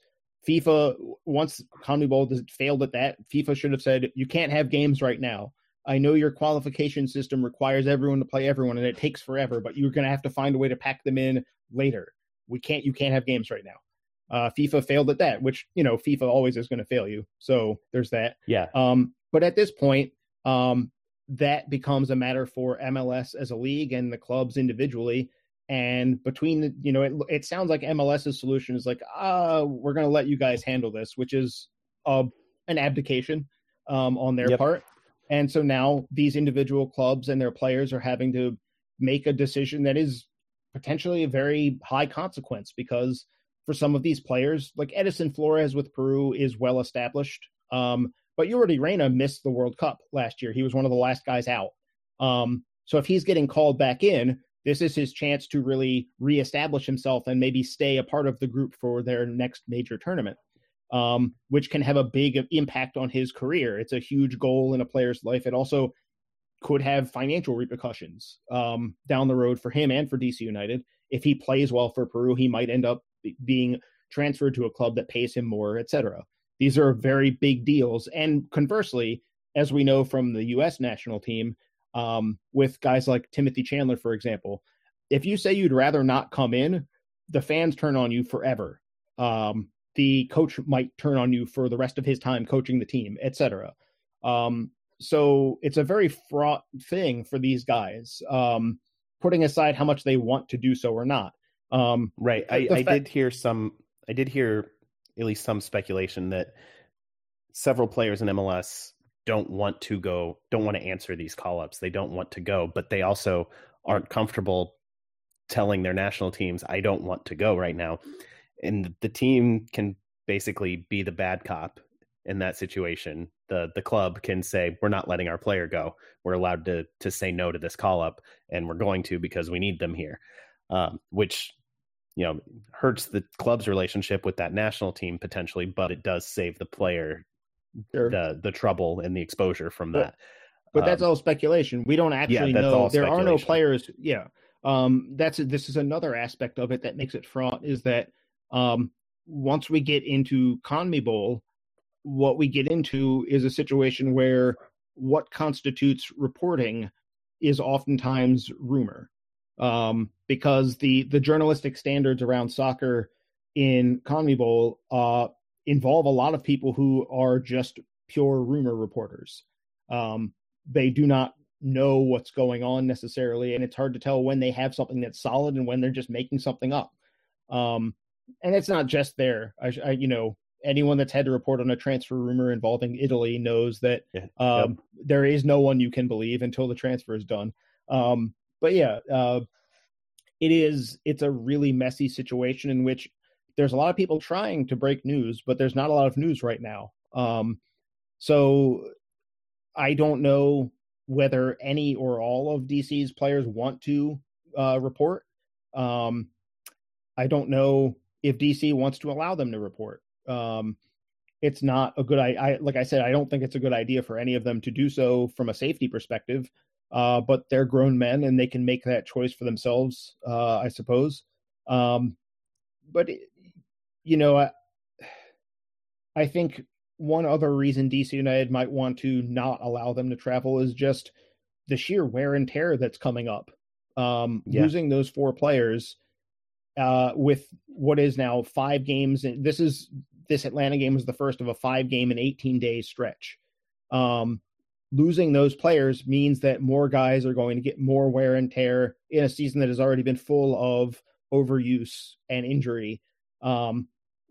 FIFA, once CONMEBOL failed at that, FIFA should have said you can't have games right now. I know your qualification system requires everyone to play everyone and it takes forever, but you're going to have to find a way to pack them in later. We can't, you can't have games right now. Uh, FIFA failed at that, which, you know, FIFA always is going to fail you. So there's that. Yeah. Um, but at this point, um, that becomes a matter for MLS as a league and the clubs individually. And between the, you know, it, it sounds like MLS's solution is like, ah, we're going to let you guys handle this, which is uh, an abdication um, on their yep. part. And so now these individual clubs and their players are having to make a decision that is potentially a very high consequence because for some of these players, like Edison Flores with Peru is well established. Um, but Yordy Reyna missed the World Cup last year. He was one of the last guys out. Um, so if he's getting called back in, this is his chance to really reestablish himself and maybe stay a part of the group for their next major tournament um, which can have a big impact on his career. It's a huge goal in a player's life. It also could have financial repercussions um, down the road for him and for DC United. If he plays well for Peru, he might end up being transferred to a club that pays him more, etc. These are very big deals. And conversely, as we know from the U.S. national team, um, with guys like Timothy Chandler, for example, if you say you'd rather not come in, the fans turn on you forever. Um, the coach might turn on you for the rest of his time coaching the team, etc. Um, so it's a very fraught thing for these guys, um, putting aside how much they want to do so or not. Um, right. I, I did hear some. I did hear at least some speculation that several players in MLS don't want to go, don't want to answer these call ups. They don't want to go, but they also aren't comfortable telling their national teams, "I don't want to go right now." and the team can basically be the bad cop in that situation. The the club can say we're not letting our player go. We're allowed to to say no to this call up, and we're going to because we need them here, um, which you know hurts the club's relationship with that national team potentially, but it does save the player sure. the the trouble and the exposure from but, that. But um, that's all speculation. We don't actually yeah, know. There are no players. Yeah, um, that's this is another aspect of it that makes it fraught. Is that um, once we get into CONMEBOL, Bowl, what we get into is a situation where what constitutes reporting is oftentimes rumor um, because the the journalistic standards around soccer in CONMEBOL uh, involve a lot of people who are just pure rumor reporters. Um, they do not know what's going on necessarily, and it's hard to tell when they have something that's solid and when they're just making something up. Um, and it's not just there. I, I, you know, anyone that's had to report on a transfer rumor involving Italy knows that yeah. um, yep. there is no one you can believe until the transfer is done. Um, but yeah, uh, it is. It's a really messy situation in which there's a lot of people trying to break news, but there's not a lot of news right now. Um, so I don't know whether any or all of DC's players want to uh, report. Um, I don't know if DC wants to allow them to report. Um, it's not a good I, I like I said I don't think it's a good idea for any of them to do so from a safety perspective. Uh, but they're grown men and they can make that choice for themselves, uh, I suppose. Um, but you know, I, I think one other reason DC United might want to not allow them to travel is just the sheer wear and tear that's coming up. Um, yeah. Losing those four players uh, with what is now five games. And this is this Atlanta game was the first of a five game and 18 day stretch. Um, losing those players means that more guys are going to get more wear and tear in a season that has already been full of overuse and injury. Um,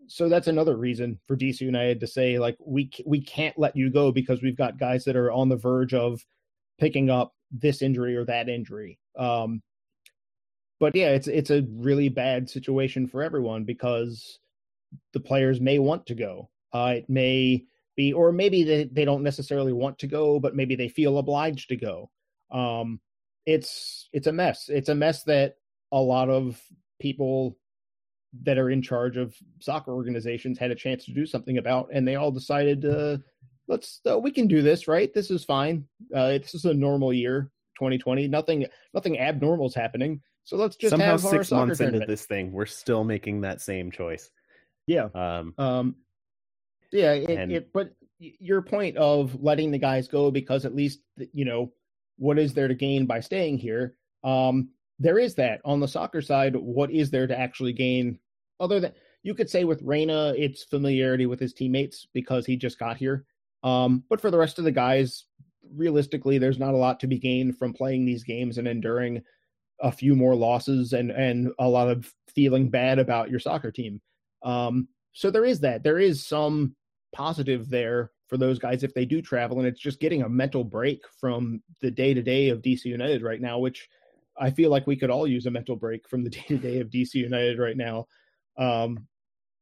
so that's another reason for DC United to say like we we can't let you go because we've got guys that are on the verge of picking up this injury or that injury. Um, but yeah, it's it's a really bad situation for everyone because the players may want to go. Uh, it may be, or maybe they, they don't necessarily want to go, but maybe they feel obliged to go. Um, it's it's a mess. It's a mess that a lot of people that are in charge of soccer organizations had a chance to do something about, and they all decided, uh, let's uh, we can do this, right? This is fine. Uh, this is a normal year, 2020. Nothing nothing abnormal is happening. So let's just somehow six months into this thing, we're still making that same choice. Yeah. Um. um yeah. It, and... it. But your point of letting the guys go because at least you know what is there to gain by staying here. Um. There is that on the soccer side. What is there to actually gain other than you could say with Reyna, it's familiarity with his teammates because he just got here. Um, but for the rest of the guys, realistically, there's not a lot to be gained from playing these games and enduring a few more losses and and a lot of feeling bad about your soccer team. Um, so there is that. There is some positive there for those guys if they do travel, and it's just getting a mental break from the day to day of DC United right now, which I feel like we could all use a mental break from the day to day of DC United right now. Um,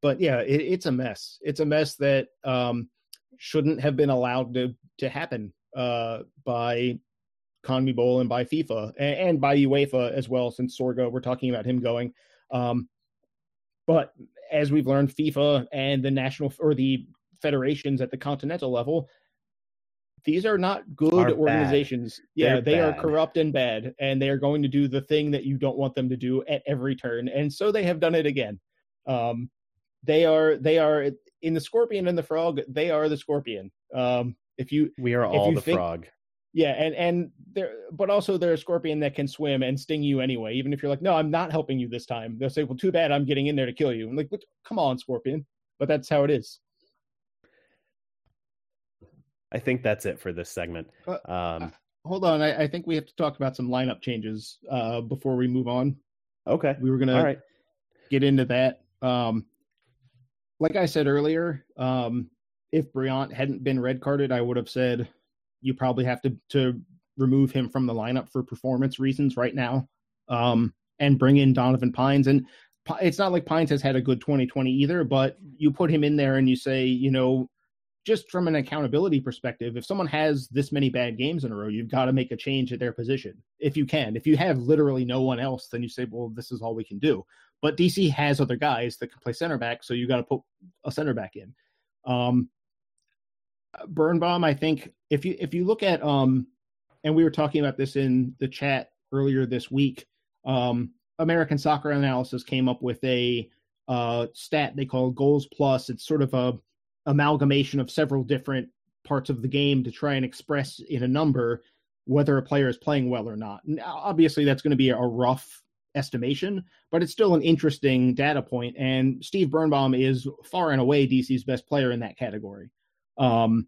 but yeah, it, it's a mess. It's a mess that um, shouldn't have been allowed to to happen uh, by CONMEBOL and by FIFA and, and, by UEFA as well, since Sorga, we're talking about him going. Um, but as we've learned, FIFA and the national or the federations at the continental level, these are not good are organizations. Bad. Yeah, They're they bad. are corrupt and bad, and they are going to do the thing that you don't want them to do at every turn. And so they have done it again. Um, they are they are in the scorpion and the frog. They are the scorpion. Um, if you we are all the think, frog. Yeah, and and there, but also they're a scorpion that can swim and sting you anyway. Even if you're like, no, I'm not helping you this time. They'll say, well, too bad, I'm getting in there to kill you. I'm like, come on, scorpion. But that's how it is. I think that's it for this segment. Uh, um, uh, hold on, I, I, think we have to talk about some lineup changes uh, before we move on. Okay, we were gonna right. get into that. Um, like I said earlier, um, if Brillant hadn't been red carded, I would have said you probably have to to remove him from the lineup for performance reasons right now, um, and bring in Donovan Pines. And it's not like Pines has had a good 2020 either, but you put him in there and you say, you know, just from an accountability perspective, if someone has this many bad games in a row, you've got to make a change at their position if you can. If you have literally no one else, then you say, well, this is all we can do. But DC has other guys that can play center back, so you got to put a center back in. Um, Birnbaum, I think if you if you look at um, and we were talking about this in the chat earlier this week. Um, American Soccer Analysis came up with a uh, stat they call goals plus. It's sort of a amalgamation of several different parts of the game to try and express in a number whether a player is playing well or not. And obviously, that's going to be a rough estimation, but it's still an interesting data point. And Steve Birnbaum is far and away DC's best player in that category. Um,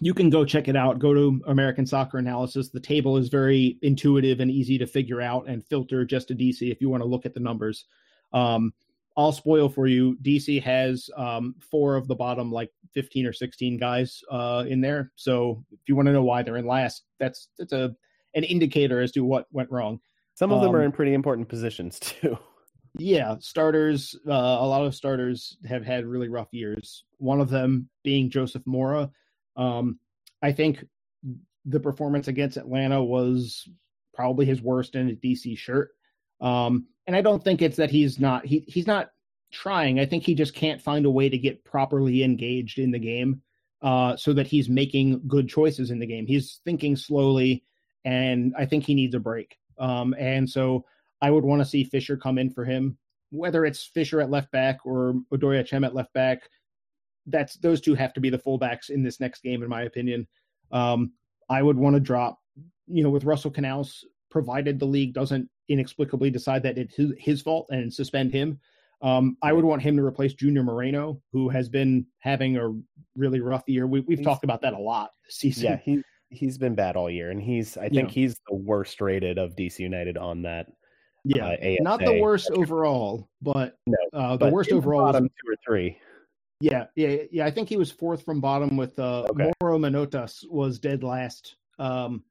you can go check it out. Go to American Soccer Analysis. The table is very intuitive and easy to figure out and filter just to DC if you want to look at the numbers. Um, I'll spoil for you. DC has um, four of the bottom like 15 or 16 guys uh, in there. So if you want to know why they're in last, that's that's a an indicator as to what went wrong. Some of them um, are in pretty important positions too. Yeah, starters. Uh, a lot of starters have had really rough years. One of them being Joseph Mora. Um, I think the performance against Atlanta was probably his worst in a DC shirt. Um, and I don't think it's that he's not he he's not trying. I think he just can't find a way to get properly engaged in the game, uh, so that he's making good choices in the game. He's thinking slowly, and I think he needs a break. Um, and so I would want to see Fisher come in for him, whether it's Fisher at left back or Odoi-Atsem at left back. That's those two have to be the fullbacks in this next game, in my opinion. Um, I would want to drop, you know, with Russell Canouse, provided the league doesn't inexplicably decide that it's his, his fault and suspend him. Um, I would want him to replace Junior Moreno, who has been having a really rough year. We, have talked about that a lot this season. Yeah, he he's been bad all year, and he's I think yeah. he's the worst rated of DC United on that. Yeah, uh, not the worst overall, but no, uh, the but worst overall bottom was, two or three. Yeah, yeah, yeah. I think he was fourth from bottom with uh, okay. Mauro Manotas was dead last. Um,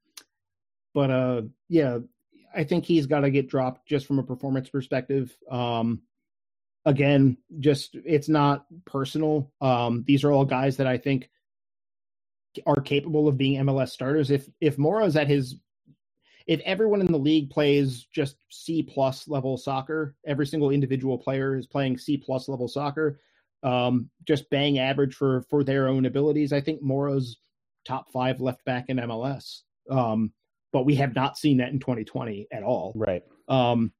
but uh, yeah, I think he's got to get dropped just from a performance perspective. Um, again, just it's not personal. Um, these are all guys that I think are capable of being MLS starters. If if is at his if everyone in the league plays just C plus level soccer, every single individual player is playing C plus level soccer, um, just bang average for for their own abilities. I think Mora's top five left back in MLS. Um, but we have not seen that in 2020 at all. Right. Um,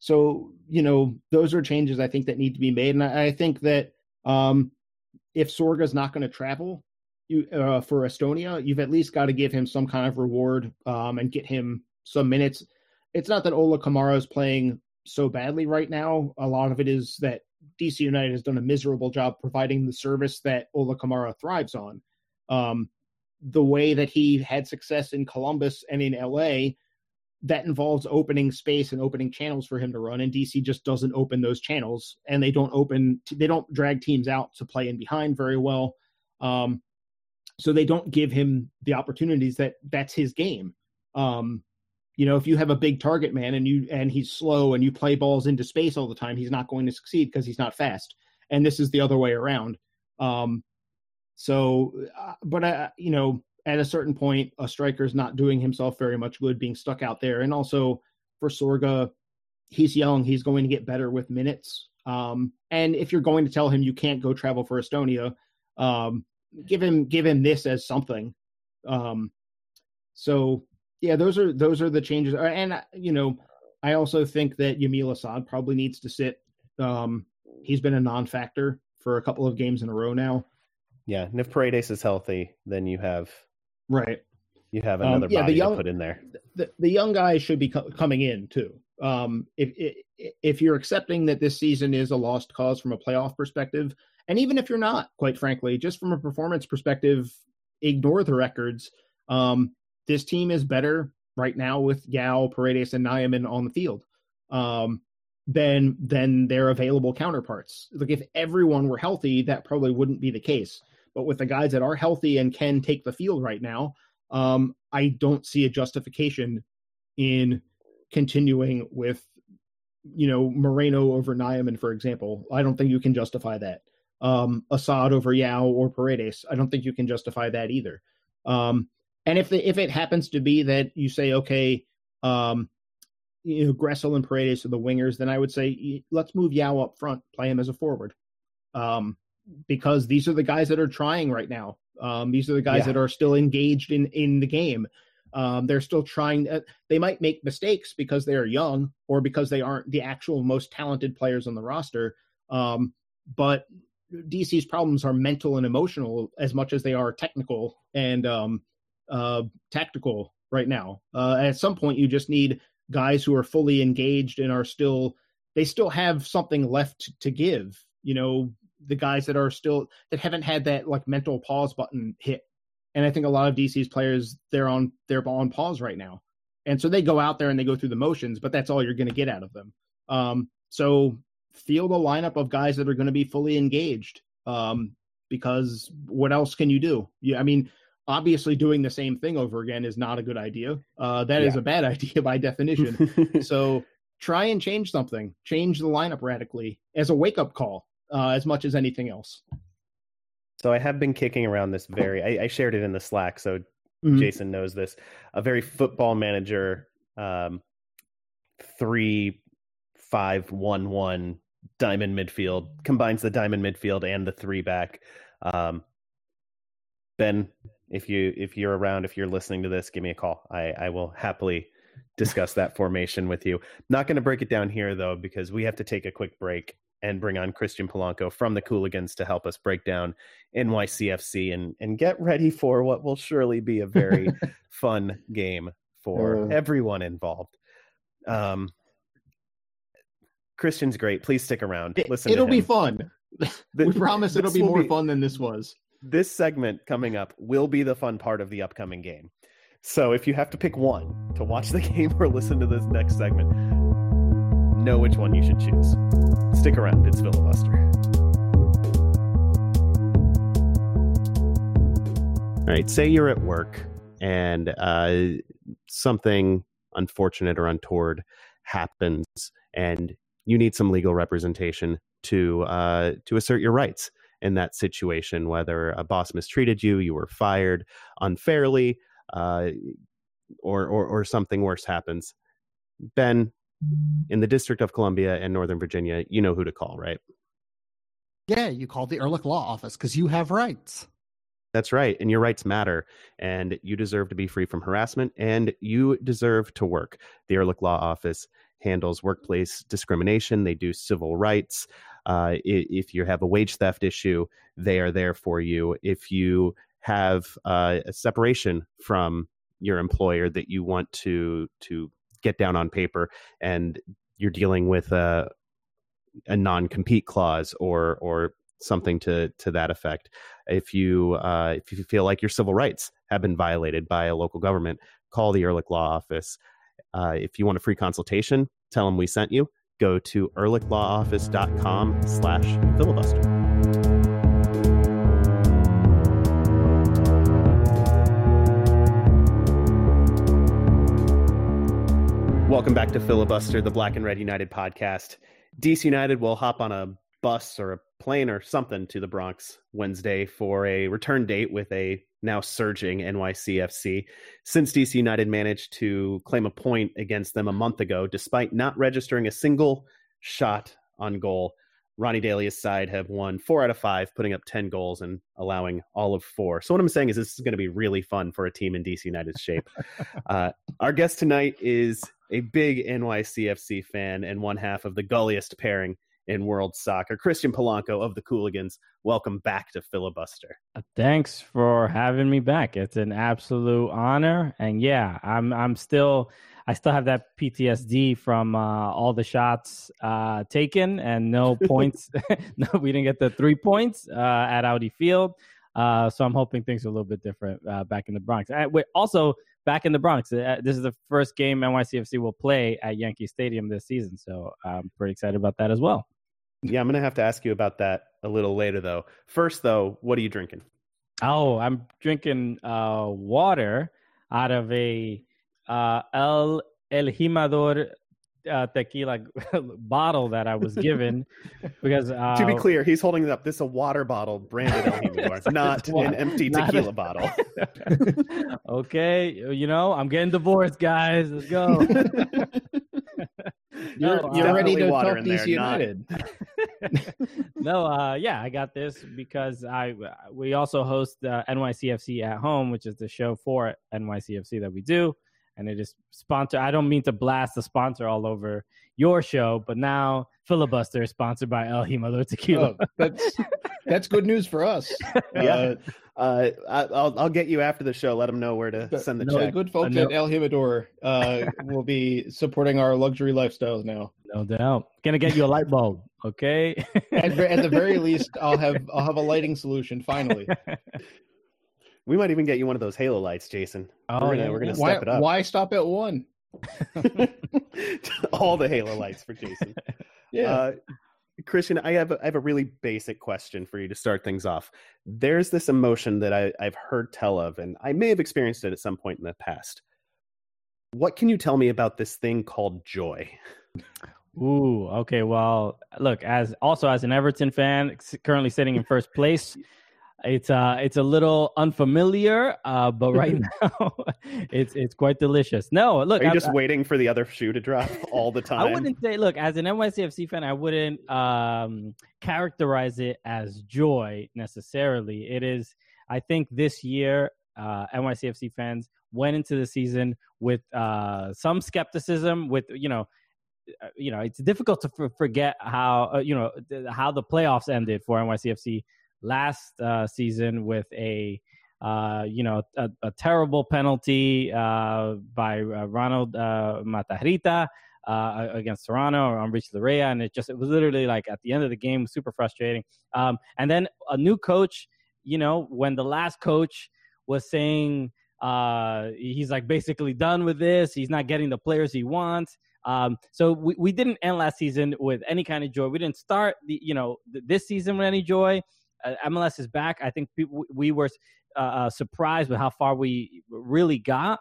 so you know, those are changes I think that need to be made, and I, I think that um, if Sorga's is not going to travel you, uh, for Estonia, you've at least got to give him some kind of reward um, and get him some minutes. It's not that Ola Kamara is playing so badly right now. A lot of it is that DC United has done a miserable job providing the service that Ola Kamara thrives on. Um, the way that he had success in Columbus and in LA, that involves opening space and opening channels for him to run. And DC just doesn't open those channels, and they don't open, they don't drag teams out to play in behind very well. Um, so they don't give him the opportunities that that's his game. Um, you know, if you have a big target man and you and he's slow and you play balls into space all the time, he's not going to succeed because he's not fast. And this is the other way around. Um, so, uh, but uh, you know, at a certain point, a striker's not doing himself very much good being stuck out there. And also for Sorga, he's young. He's going to get better with minutes. Um, and if you're going to tell him you can't go travel for Estonia, um, give him give him this as something. Um, so yeah, those are those are the changes. Uh, and uh, you know, I also think that Yamil Asad probably needs to sit. Um, he's been a non-factor for a couple of games in a row now. Yeah, and if Paredes is healthy, then you have right. You have um, another um, yeah, body the young, to put in there. The, the young guys should be co- coming in too. Um, if if you're accepting that this season is a lost cause from a playoff perspective, and even if you're not, quite frankly, just from a performance perspective, ignore the records. Um, this team is better right now with Yow, Paredes, and Nyeman on the field. Um, than than their available counterparts. Like if everyone were healthy, that probably wouldn't be the case. But with the guys that are healthy and can take the field right now, um, I don't see a justification in continuing with, you know, Moreno over Nyeman, for example. I don't think you can justify that. Um, Asad over Yow or Paredes, I don't think you can justify that either. Um, and if the, if it happens to be that you say, okay, um, you know, Gressel and Paredes are the wingers, then I would say let's move Yow up front, play him as a forward, um, because these are the guys that are trying right now. Um, these are the guys yeah. that are still engaged in in the game. Um, they're still trying. Uh, they might make mistakes because they are young or because they aren't the actual most talented players on the roster. Um, but DC's problems are mental and emotional as much as they are technical and um, uh, tactical right now. Uh, at some point, you just need guys who are fully engaged and are still they still have something left to give. You know, the guys that are still that haven't had that like mental pause button hit. And I think a lot of DC's players they're on they're on pause right now. And so they go out there and they go through the motions, but that's all you're going to get out of them. Um, so field a lineup of guys that are going to be fully engaged. Um, because what else can you do? Yeah, I mean, obviously doing the same thing over again is not a good idea. Uh, that yeah. is a bad idea by definition. so try and change something, change the lineup radically as a wake up call, uh, as much as anything else. So I have been kicking around this very. I, I shared it in the Slack, so mm-hmm. Jason knows this. A very football manager, um, three, five, one, one diamond midfield combines the diamond midfield and the three back. Um, ben, if you if you're around, if you're listening to this, give me a call. I I will happily discuss that formation with you. Not going to break it down here though, because we have to take a quick break and bring on Christian Polanco from the Cooligans to help us break down NYCFC and and get ready for what will surely be a very fun game for uh, everyone involved. Um, Christian's great. Please stick around. Listen. It'll be fun. we promise it'll be more be, fun than this was. This segment coming up will be the fun part of the upcoming game. So if you have to pick one to watch the game or listen to this next segment, know which one you should choose. Stick around. It's filibuster. All right. Say you're at work and uh, something unfortunate or untoward happens, and you need some legal representation to uh, to assert your rights in that situation. Whether a boss mistreated you, you were fired unfairly, uh, or, or or something worse happens. Ben, in the District of Columbia and Northern Virginia, you know who to call, right? Yeah, you call the Ehrlich Law Office because you have rights. That's right. And your rights matter. And you deserve to be free from harassment and you deserve to work. The Ehrlich Law Office handles workplace discrimination, they do civil rights. Uh, if you have a wage theft issue, they are there for you. If you have uh, a separation from your employer that you want to to get down on paper, and you're dealing with a a non compete clause or or something to to that effect. If you uh, if you feel like your civil rights have been violated by a local government, call the Ehrlich Law Office. Uh, if you want a free consultation, tell them we sent you. Go to ehrlichlawoffice.com slash filibuster. Welcome back to Filibuster, the Black and Red United podcast. DC United will hop on a bus or a plane or something to the Bronx Wednesday for a return date with a now surging NYCFC. Since DC United managed to claim a point against them a month ago, despite not registering a single shot on goal, Ronny Deila's side have won four out of five, putting up 10 goals and allowing all of four. So, what I'm saying is, this is going to be really fun for a team in DC United's shape. uh, our guest tonight is a big NYCFC fan and one half of the gulliest pairing in world soccer. Christian Polanco of the Cooligans, welcome back to Filibuster. Uh, thanks for having me back. It's an absolute honor, and yeah, I'm I'm still I still have that PTSD from uh, all the shots uh, taken and no points. no, we didn't get the three points uh, at Audi Field. Uh, so I'm hoping things are a little bit different uh, back in the Bronx. wait, also back in the Bronx. this is the first game NYCFC will play at Yankee Stadium this season, so I'm pretty excited about that as well. Yeah, I'm gonna have to ask you about that a little later, though. First, though, what are you drinking? Oh, I'm drinking uh, water out of a uh, El El Jimador uh, tequila bottle that I was given because uh, to be clear, he's holding it up. This is a water bottle branded El Jimador, not an empty tequila a... bottle. okay, you know I'm getting divorced, guys. Let's go. You're, no, you're ready to talk DC United. no, uh, yeah, I got this because I we also host uh, NYCFC at home, which is the show for NYCFC that we do, and it is sponsored. I don't mean to blast the sponsor all over your show, but now filibuster is sponsored by El Jimador Tequila. Oh, that's that's good news for us. Yeah. Uh, I, I'll I'll get you after the show. Let them know where to send the no, check. good folks I know. at El Jimador uh, will be supporting our luxury lifestyles now. No doubt. Gonna get you a light bulb, okay? At, at the very least, I'll have I'll have a lighting solution finally. We might even get you one of those halo lights, Jason. Oh, we're gonna yeah, we're gonna. Why step it up. why stop at one? All the halo lights for Jason. Yeah. Uh, Christian, I have a, I have a really basic question for you to start things off. There's this emotion that I, I've heard tell of, and I may have experienced it at some point in the past. What can you tell me about this thing called joy? Ooh, okay. Well, look, as also as an Everton fan, currently sitting in first place, it's uh it's a little unfamiliar, uh, but right now it's it's quite delicious. No, look, Are you I- just I- waiting for the other shoe to drop all the time? I wouldn't say, look, as an NYCFC fan, I wouldn't um, characterize it as joy necessarily. It is, I think this year, uh, NYCFC fans went into the season with uh, some skepticism, with, you know, uh, you know, it's difficult to f- forget how, uh, you know, th- how the playoffs ended for NYCFC last uh, season with a, uh, you know, a, a terrible penalty uh, by uh, Ronald uh, Matarrita uh, against Toronto or on Rich Laryea, and it just it was literally like at the end of the game, super frustrating. Um, and then a new coach, you know, when the last coach was saying he's like basically done with this, he's not getting the players he wants. Um, so we, we didn't end last season with any kind of joy. We didn't start the you know th- this season with any joy. Uh, MLS is back. I think people, we were uh, uh, surprised with how far we really got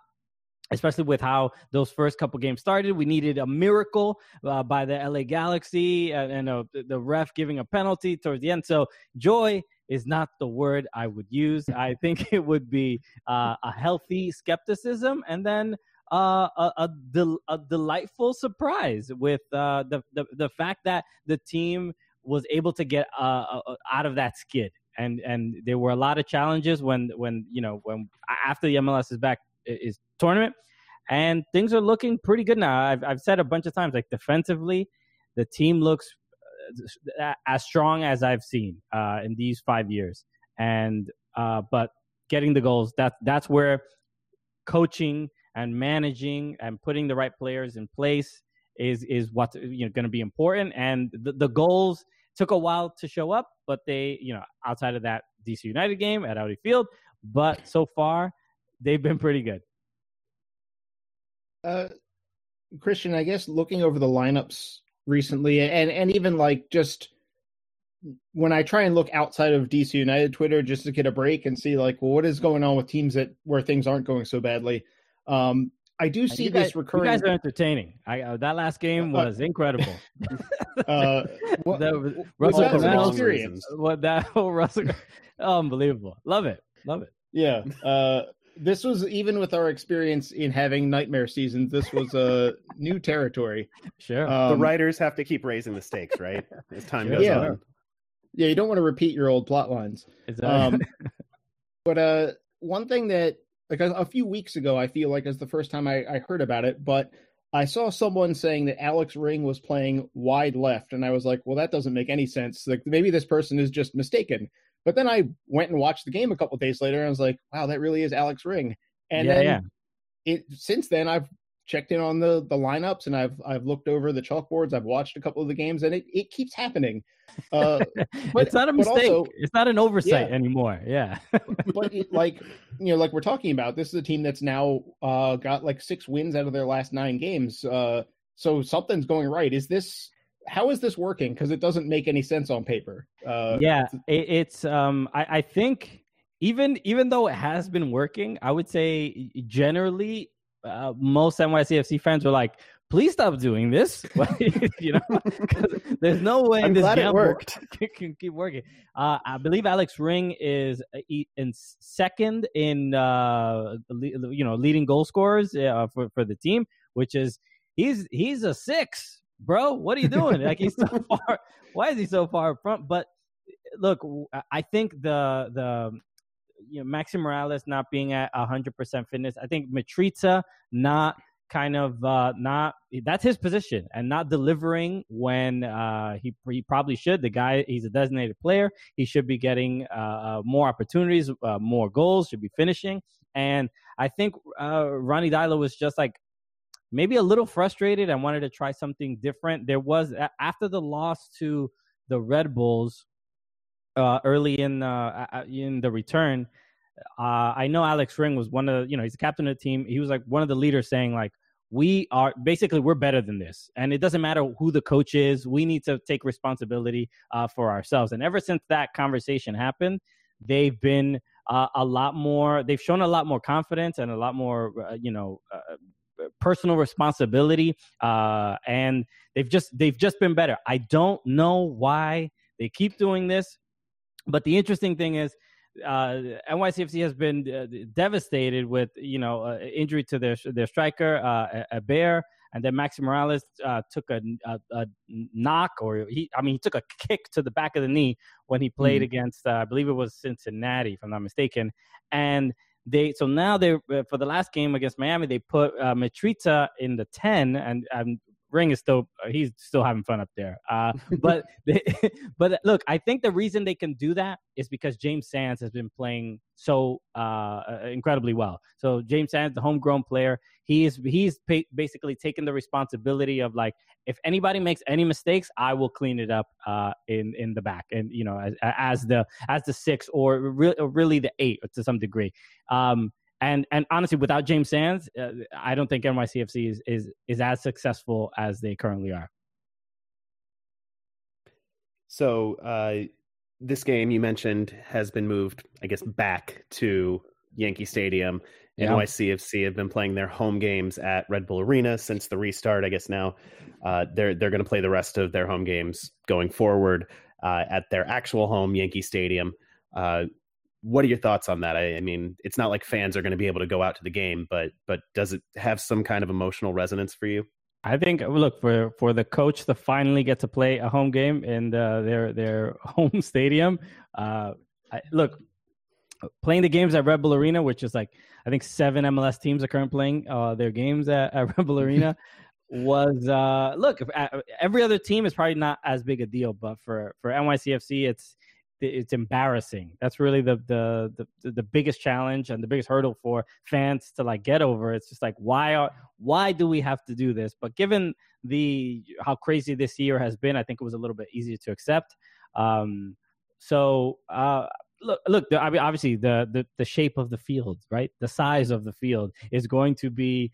especially with how those first couple games started. We needed a miracle uh, by the LA Galaxy and, and uh, the- ref giving a penalty towards the end. So joy is not the word I would use. I think it would be uh, a healthy skepticism and then uh, a, a, del- a delightful surprise with uh, the, the the fact that the team was able to get uh, uh, out of that skid. And and there were a lot of challenges when when you know when after the MLS is back is tournament, and things are looking pretty good now. I've I've said a bunch of times like defensively, the team looks uh, as strong as I've seen uh, in these five years, and uh, but getting the goals that that's where coaching and managing and putting the right players in place is is what's you know going to be important and the, the goals took a while to show up but they you know outside of that dc united game at audi field but so far they've been pretty good Uh, Christian, I guess looking over the lineups recently, and and even like just when I try and look outside of DC United Twitter just to get a break and see like, well, what is going on with teams that where things aren't going so badly. Um, I do see you this guys, recurring. you guys are entertaining I, uh, that last game was incredible uh, what, The- what's Russell that for some experience? what that whole russell unbelievable love it love it Yeah. Uh, this was even with our experience in having nightmare seasons. This was a new territory. sure Um, the writers have to keep raising the stakes, right? As time Sure. goes Yeah. on. Yeah, you don't want to repeat your old plot lines. Is that- Um, but uh, one thing that like a, a few weeks ago, I feel like is the first time I, I heard about it, but I saw someone saying that Alex Ring was playing wide left, and I was like, well, that doesn't make any sense. Like maybe this person is just mistaken. But then I went and watched the game a couple days later, and I was like, wow, that really is Alex Ring. And yeah then yeah it since then I've checked in on the the lineups and I've I've looked over the chalkboards. I've watched a couple of the games, and it it keeps happening. Uh, but- it's not a mistake. also- it's not an oversight Yeah. anymore. Yeah. but it, like you know, like we're talking about, this is a team that's now uh, got like six wins out of their last nine games. Uh, so something's going right. Is this how is this working? Because it doesn't make any sense on paper. Uh, yeah, it, it's. Um, I, I think even even though it has been working, I would say generally uh, most NYCFC fans were like, "Please stop doing this." you know, there's no way I'm this glad it gamble worked. can, can keep working. Uh, I believe Alex Ring is uh, in second in uh, you know leading goal scorers uh, for for the team, which is he's he's a six, bro. What are you doing? like he's so far. Why is he so far up front? But look, I think the the you know Maxi Morales not being at hundred percent fitness. I think Mitrita not kind of uh, not that's his position and not delivering when uh, he he probably should. The guy he's a designated player. He should be getting uh, uh more opportunities, uh, more goals. Should be finishing. And I think uh, Ronny Deila was just like maybe a little frustrated and wanted to try something different. There was after the loss to the Red Bulls early in in the return uh, I know Alex Ring was one of the, you know, he's the captain of the team. He was like one of the leaders saying like, we are basically we're better than this, and it doesn't matter who the coach is. We need to take responsibility uh, for ourselves. And ever since that conversation happened, they've been uh, a lot more. They've shown a lot more confidence and a lot more, uh, you know, uh, personal responsibility, uh, and they've just they've just been better. I don't know why they keep doing this, but the interesting thing is uh, NYCFC has been uh, devastated with you know uh, injury to their their striker uh, Héber, and then Maxi Moralez uh, took a, a, a, knock or he I mean he took a kick to the back of the knee when he played mm against uh, I believe it was Cincinnati if I'm not mistaken, and they so now they uh, for the last game against Miami they put uh, Mitrita in the ten and um, Ring is still uh, he's still having fun up there. Uh, but they, but look, I think the reason they can do that is because James Sands has been playing so uh, uh incredibly well. So James Sands, the homegrown player, he's he's basically taken the responsibility of like if anybody makes any mistakes, I will clean it up uh, in in the back, and you know as, as the as the six or re- really the eight to some degree. Um, and and honestly, without James Sands, uh, I don't think NYCFC is, is is as successful as they currently are. So uh, this game you mentioned has been moved, I guess, back to Yankee Stadium. Yeah. NYCFC have been playing their home games at Red Bull Arena since the restart. I guess now uh, they're they're going to play the rest of their home games going forward uh, at their actual home, Yankee Stadium. Uh, what are your thoughts on that? I, I, mean, it's not like fans are going to be able to go out to the game, but but does it have some kind of emotional resonance for you? I think look for for the coach to finally get to play a home game in the, their their home stadium. Uh, I, look, playing the games at Red Bull Arena, which is like I think seven MLS teams are currently playing uh, their games at, at Red Bull Arena. was uh look if, uh, every other team is probably not as big a deal but for for NYCFC it's it's embarrassing. That's really the, the the the biggest challenge and the biggest hurdle for fans to like get over. It's just like why are why do we have to do this? But given the how crazy this year has been, I think it was a little bit easier to accept. Um, so uh, look, look. The, I mean, obviously, the, the the shape of the field, right? The size of the field is going to be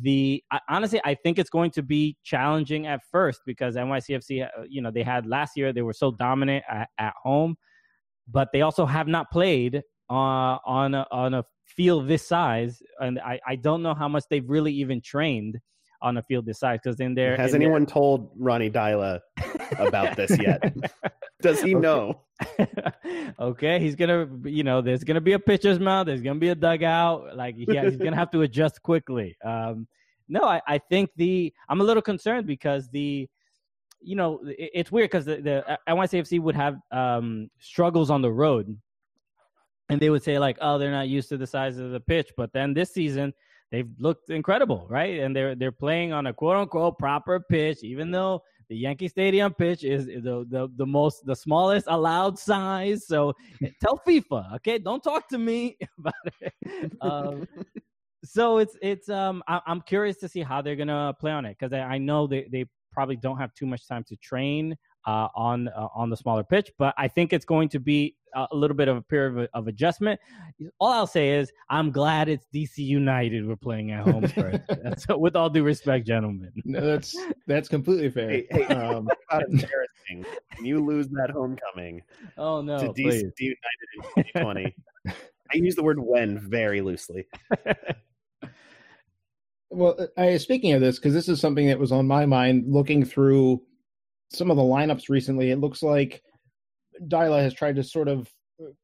the. I, honestly, I think it's going to be challenging at first because NYCFC, uh, you know, they had last year they were so dominant at, at home, but they also have not played uh, on a, on a field this size, and I I don't know how much they've really even trained on a field this size because in there has in anyone told Ronny Deila about this yet? Does he know? okay, he's gonna, you know, there's gonna be a pitcher's mound. There's gonna be a dugout. Like he, he's gonna have to adjust quickly. Um, no, I, I think the I'm a little concerned because the, you know, it, it's weird because the, the uh, NYCFC would have um, struggles on the road, and they would say like, oh, they're not used to the size of the pitch. But then this season, they've looked incredible, right? And they're they're playing on a quote unquote proper pitch, even though the Yankee Stadium pitch is the, the the most the smallest allowed size. So tell FIFA, okay? Don't talk to me about it. Um, so it's it's um I, am curious to see how they're gonna play on it because I, I know they they probably don't have too much time to train uh, on uh, on the smaller pitch. But I think it's going to be a little bit of a period of, of, adjustment. All I'll say is I'm glad it's DC United we're playing at home first. that's, with all due respect, gentlemen. No, that's that's completely fair. Hey, hey um, embarrassing. Can you lose that homecoming? Oh no, to DC please. United in 2020. I use the word "when" very loosely. well, I, speaking of this, because this is something that was on my mind looking through some of the lineups recently, it looks like Deila has tried to sort of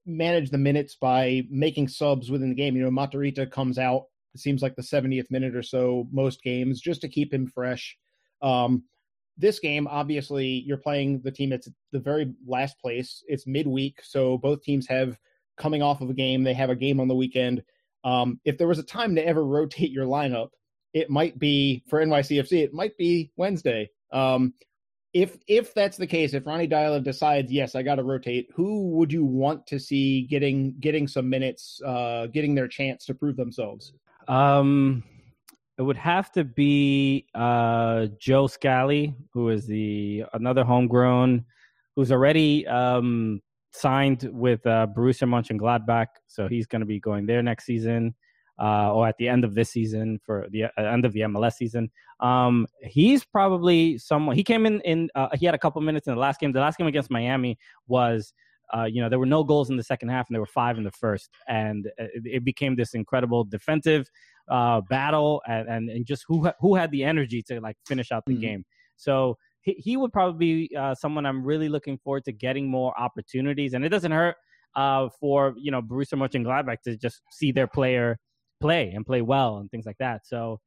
manage the minutes by making subs within the game. You know, Matarrita comes out, it seems like the 70th minute or so most games, just to keep him fresh. Um, this game, obviously, you're playing the team that's the very last place. It's midweek, so both teams have coming off of a game. They have a game on the weekend. Um, if there was a time to ever rotate your lineup, it might be for NYCFC. It might be Wednesday. Um, if if that's the case, if Ronny Deila decides, yes, I got to rotate, who would you want to see getting getting some minutes, uh, getting their chance to prove themselves? Um, it would have to be uh, Joe Scally, who is the another homegrown, who's already um, signed with uh, Borussia Mönchengladbach, so he's going to be going there next season uh, or at the end of this season for the uh, end of the MLS season. Um, he's probably someone. He came in in. Uh, he had a couple minutes in the last game. The last game against Miami was. Uh, you know, there were no goals in the second half, and there were five in the first, and it, it became this incredible defensive uh, battle, and, and, and just who who had the energy to like finish out the mm-hmm. game. So he, he would probably be uh, someone I'm really looking forward to getting more opportunities, and it doesn't hurt uh, for you know Borussia Mönchengladbach to just see their player play and play well and things like that. So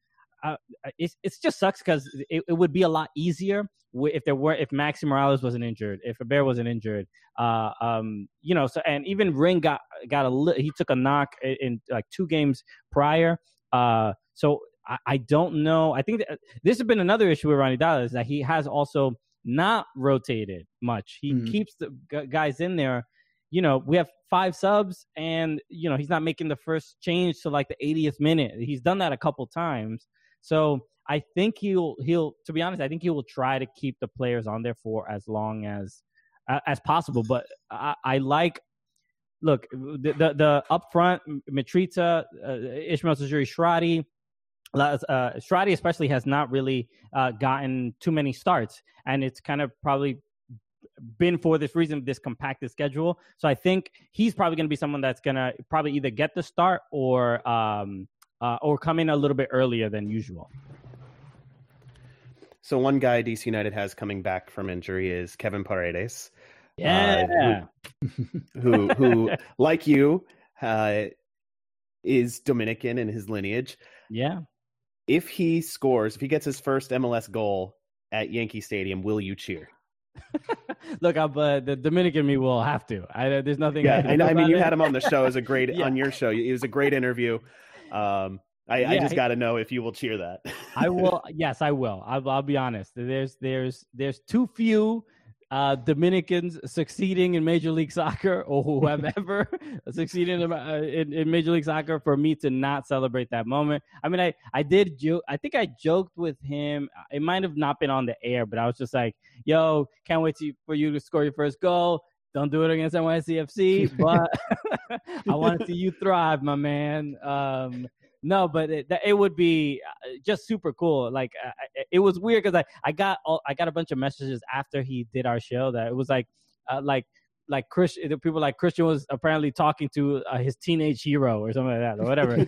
uh, it it just sucks because it, it would be a lot easier if there were if Maxi Moralez wasn't injured, if Héber wasn't injured, uh, um, you know. So and even Ring got got a he took a knock in, in like two games prior. Uh, so I, I, don't know. I think that this has been another issue with Ronny Deila is that he has also not rotated much. He mm-hmm. keeps the guys in there you know, we have five subs and, you know, he's not making the first change to like the 80th minute. He's done that a couple times. So I think he'll, he'll, to be honest, I think he will try to keep the players on there for as long as, as possible. But I, I like, look, the, the, the up front, Mitrita, uh, Ismael Tajouri Shradi, uh, Shradi especially has not really uh, gotten too many starts, and it's kind of probably been for this reason, this compacted schedule. So I think he's probably going to be someone that's going to probably either get the start or um, uh, or come in a little bit earlier than usual. So one guy DC United has coming back from injury is Kevin Paredes. Yeah, uh, who, who, who like you uh, is Dominican in his lineage. Yeah. If he scores, if he gets his first MLS goal at Yankee Stadium, will you cheer? Look, uh, the Dominican me will have to. I, there's nothing. Yeah, I, I mean, you it. had him on the show as a great yeah. on your show. It was a great interview. Um, I, yeah, I just got to know if you will cheer that. I will. Yes, I will. I'll, I'll be honest. There's there's there's too few uh, Dominicans succeeding in Major League Soccer or whoever succeeded in, uh, in, in, Major League Soccer for me to not celebrate that moment. I mean, I, I did joke. I think I joked with him. It might have not been on the air, but I was just like, yo, can't wait to, for you to score your first goal. Don't do it against NYCFC, but I want to see you thrive, my man. Um, no, but it, it would be uh, just super cool. Like uh, it was weird because I, I got all, I got a bunch of messages after he did our show that it was like uh, like like Christian people like Christian was apparently talking to uh, his teenage hero or something like that or whatever.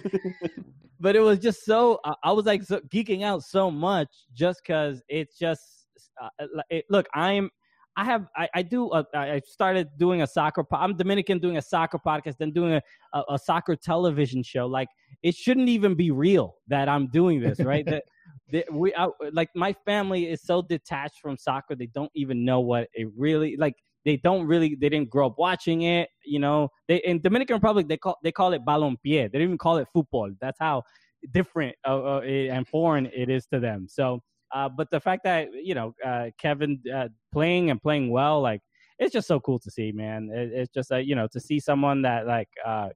but it was just so I was like so, geeking out so much just because it's just uh, it, look I'm I have I, I do a, I started doing a soccer. I'm Dominican doing a soccer podcast, then doing a, a, a, soccer television show. Like it shouldn't even be real that I'm doing this, right? that, that we I, like my family is so detached from soccer, they don't even know what it really like. They don't really they didn't grow up watching it. You know, they in Dominican Republic they call they call it balompié. They don't even call it football. That's how different uh, uh, and foreign it is to them. So uh, but the fact that you know uh, Kevin uh, playing and playing well, like it's just so cool to see, man. It, it's just uh, you know to see someone that like uh,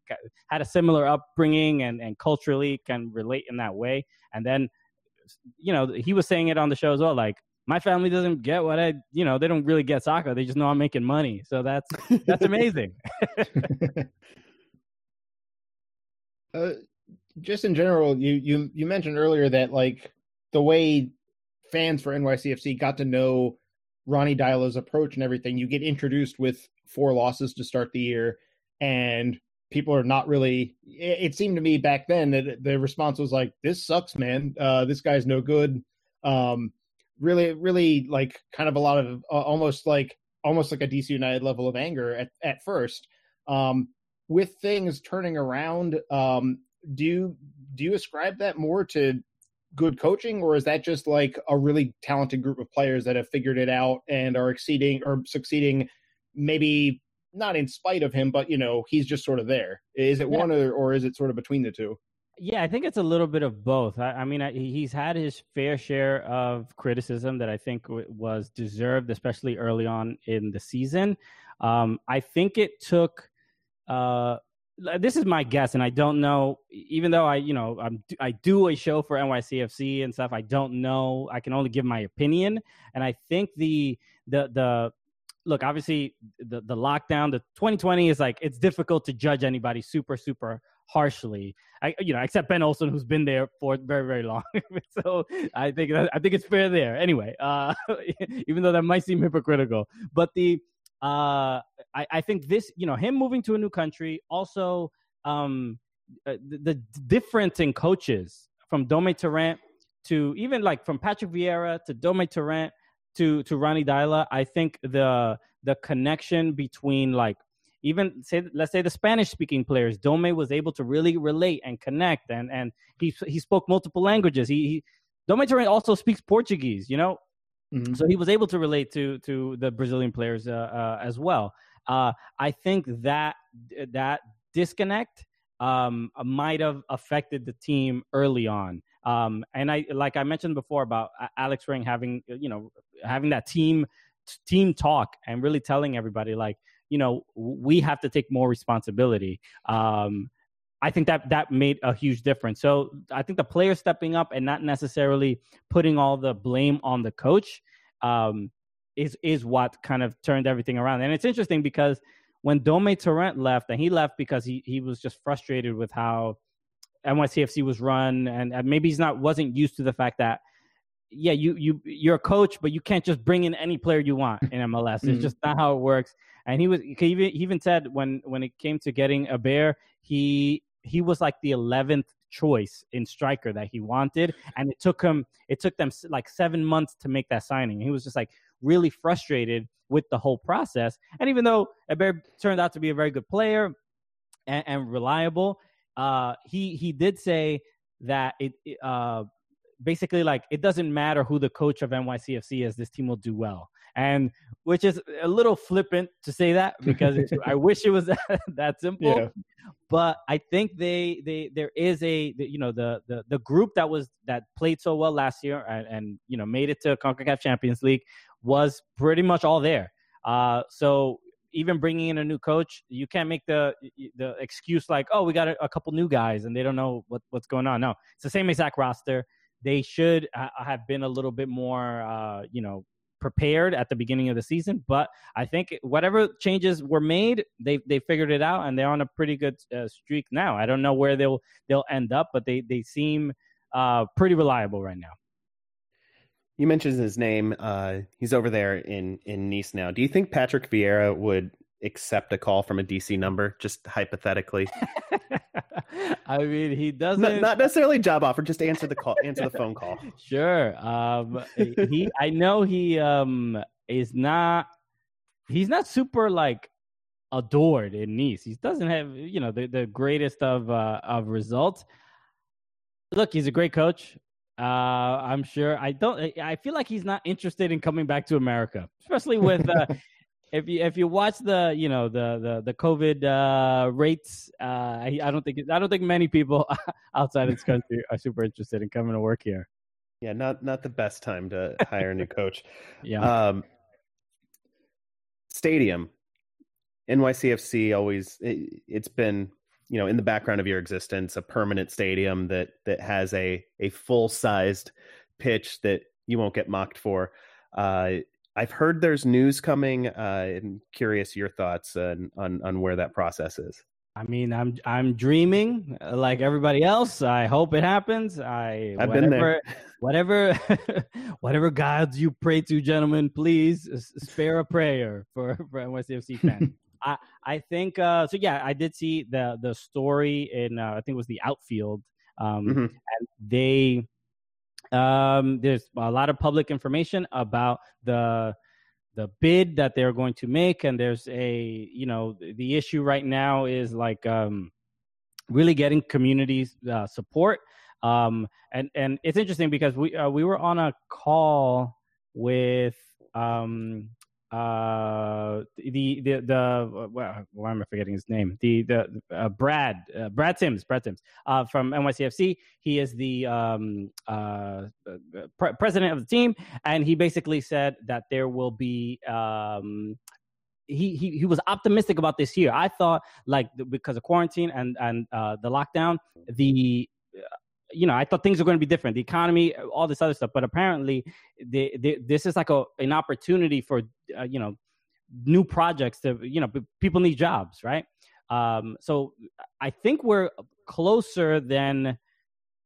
had a similar upbringing and and culturally can relate in that way, and then you know he was saying it on the show as well, like. My family doesn't get what I, you know, they don't really get soccer. They just know I'm making money. So that's that's amazing. uh, just in general, you you you mentioned earlier that like the way fans for NYCFC got to know Ronny Deila's approach and everything. You get introduced with four losses to start the year, and people are not really. It, seemed to me back then that the response was like, "This sucks, man. Uh, this guy's no good." Um, really, really, like kind of a lot of uh, almost like almost like a DC United level of anger at at first. Um, with things turning around, um, do you do you ascribe that more to good coaching, or is that just like a really talented group of players that have figured it out and are exceeding or succeeding? Maybe not in spite of him, but you know he's just sort of there. Is it yeah. one or, or is it sort of between the two? Yeah, I think it's a little bit of both. I, I mean, I, he's had his fair share of criticism that I think w- was deserved, especially early on in the season. Um, I think it took. Uh, this is my guess, and I don't know. Even though I, you know, I'm, I do a show for NYCFC and stuff, I don't know. I can only give my opinion, and I think the the the look, obviously, the the lockdown, the 2020 is like it's difficult to judge anybody super super harshly. I, you know, except Ben Olsen, who's been there for very very long. so I think I think it's fair there. Anyway, uh, even though that might seem hypocritical, but the uh, I, I think this, you know, him moving to a new country, also um, uh, the, the difference in coaches from Dome Torrent to even like from Patrick Vieira to Dome Torrent to to Ronny Deila, I think the the connection between like even say let's say the Spanish speaking players, Dome was able to really relate and connect, and and he he spoke multiple languages. He, he Dome Torrent also speaks Portuguese, you know, mm-hmm. so he was able to relate to to the Brazilian players uh, uh, as well. Uh, I think that that disconnect um, might have affected the team early on. Um, and I, like I mentioned before about Alex Ring having, you know, having that team team talk and really telling everybody like, you know, we have to take more responsibility. Um, I think that that made a huge difference. So I think the player stepping up and not necessarily putting all the blame on the coach um, is is what kind of turned everything around. And it's interesting because when Dome Torrent left, and he left because he he was just frustrated with how NYCFC was run, and, and maybe he's not wasn't used to the fact that yeah, you you you're a coach, but you can't just bring in any player you want in MLS. It's mm-hmm. just not how it works. And he was he even, he even said when when it came to getting Héber, he he was like the eleventh choice in striker that he wanted, and it took him it took them like seven months to make that signing. He was just like really frustrated with the whole process. And even though Héber turned out to be a very good player and, and reliable, uh, he he did say that it uh, basically like it doesn't matter who the coach of NYCFC is, this team will do well. And which is a little flippant to say that because I wish it was that, that simple. Yeah. But I think they they there is a you know the the the group that was that played so well last year and, and you know made it to Concacaf Champions League was pretty much all there. Uh, so even bringing in a new coach, you can't make the the excuse like, oh, we got a, a couple new guys and they don't know what, what's going on. No, it's the same exact roster. They should have been a little bit more, uh, you know, prepared at the beginning of the season. But I think whatever changes were made, they they figured it out and they're on a pretty good uh, streak now. I don't know where they'll they'll end up, but they they seem uh, pretty reliable right now. You mentioned his name. Uh, he's over there in in Nice now. Do you think Patrick Vieira would accept a call from a DC number, just hypothetically? I mean, he doesn't. Not, not, necessarily job offer. Just answer the call. Answer the phone call. Sure. Um, he. I know he um is not. He's not super like adored in Nice. He doesn't have you know the the greatest of uh, of results. Look, he's a great coach. Uh, I'm sure. I don't. I feel like he's not interested in coming back to America, especially with. Uh, if you if you watch the you know the the the COVID uh, rates, uh, I, I don't think I don't think many people outside this country are super interested in coming to work here. Yeah, not not the best time to hire a new coach. yeah. Um, stadium, NYCFC always it, it's been you know in the background of your existence a permanent stadium that that has a a full sized pitch that you won't get mocked for uh, i've heard there's news coming uh, and curious your thoughts on, on on where that process is I mean, I'm I'm dreaming uh, like everybody else. I hope it happens. I I've whatever, been there. Whatever, whatever gods you pray to, gentlemen, please spare a prayer for for NYCFC fans. I I think uh, so. Yeah, I did see the the story in uh, I think it was the outfield, um, mm-hmm. and they um, there's a lot of public information about the the bid that they're going to make, and there's a you know the issue right now is like um, really getting community uh, support. Um, and and it's interesting because we uh, we were on a call with um, uh, uh, the the the well, why am I forgetting his name? The the uh, Brad uh, Brad Sims Brad Sims uh, from NYCFC. He is the um, uh, pre- president of the team, and he basically said that there will be. Um, he, he he was optimistic about this year. I thought like because of quarantine and and uh, the lockdown, the you know, I thought things were going to be different, the economy, all this other stuff. But apparently, they, they, this is like a an opportunity for uh, you know new projects to you know people need jobs, right? Um, so I think we're closer than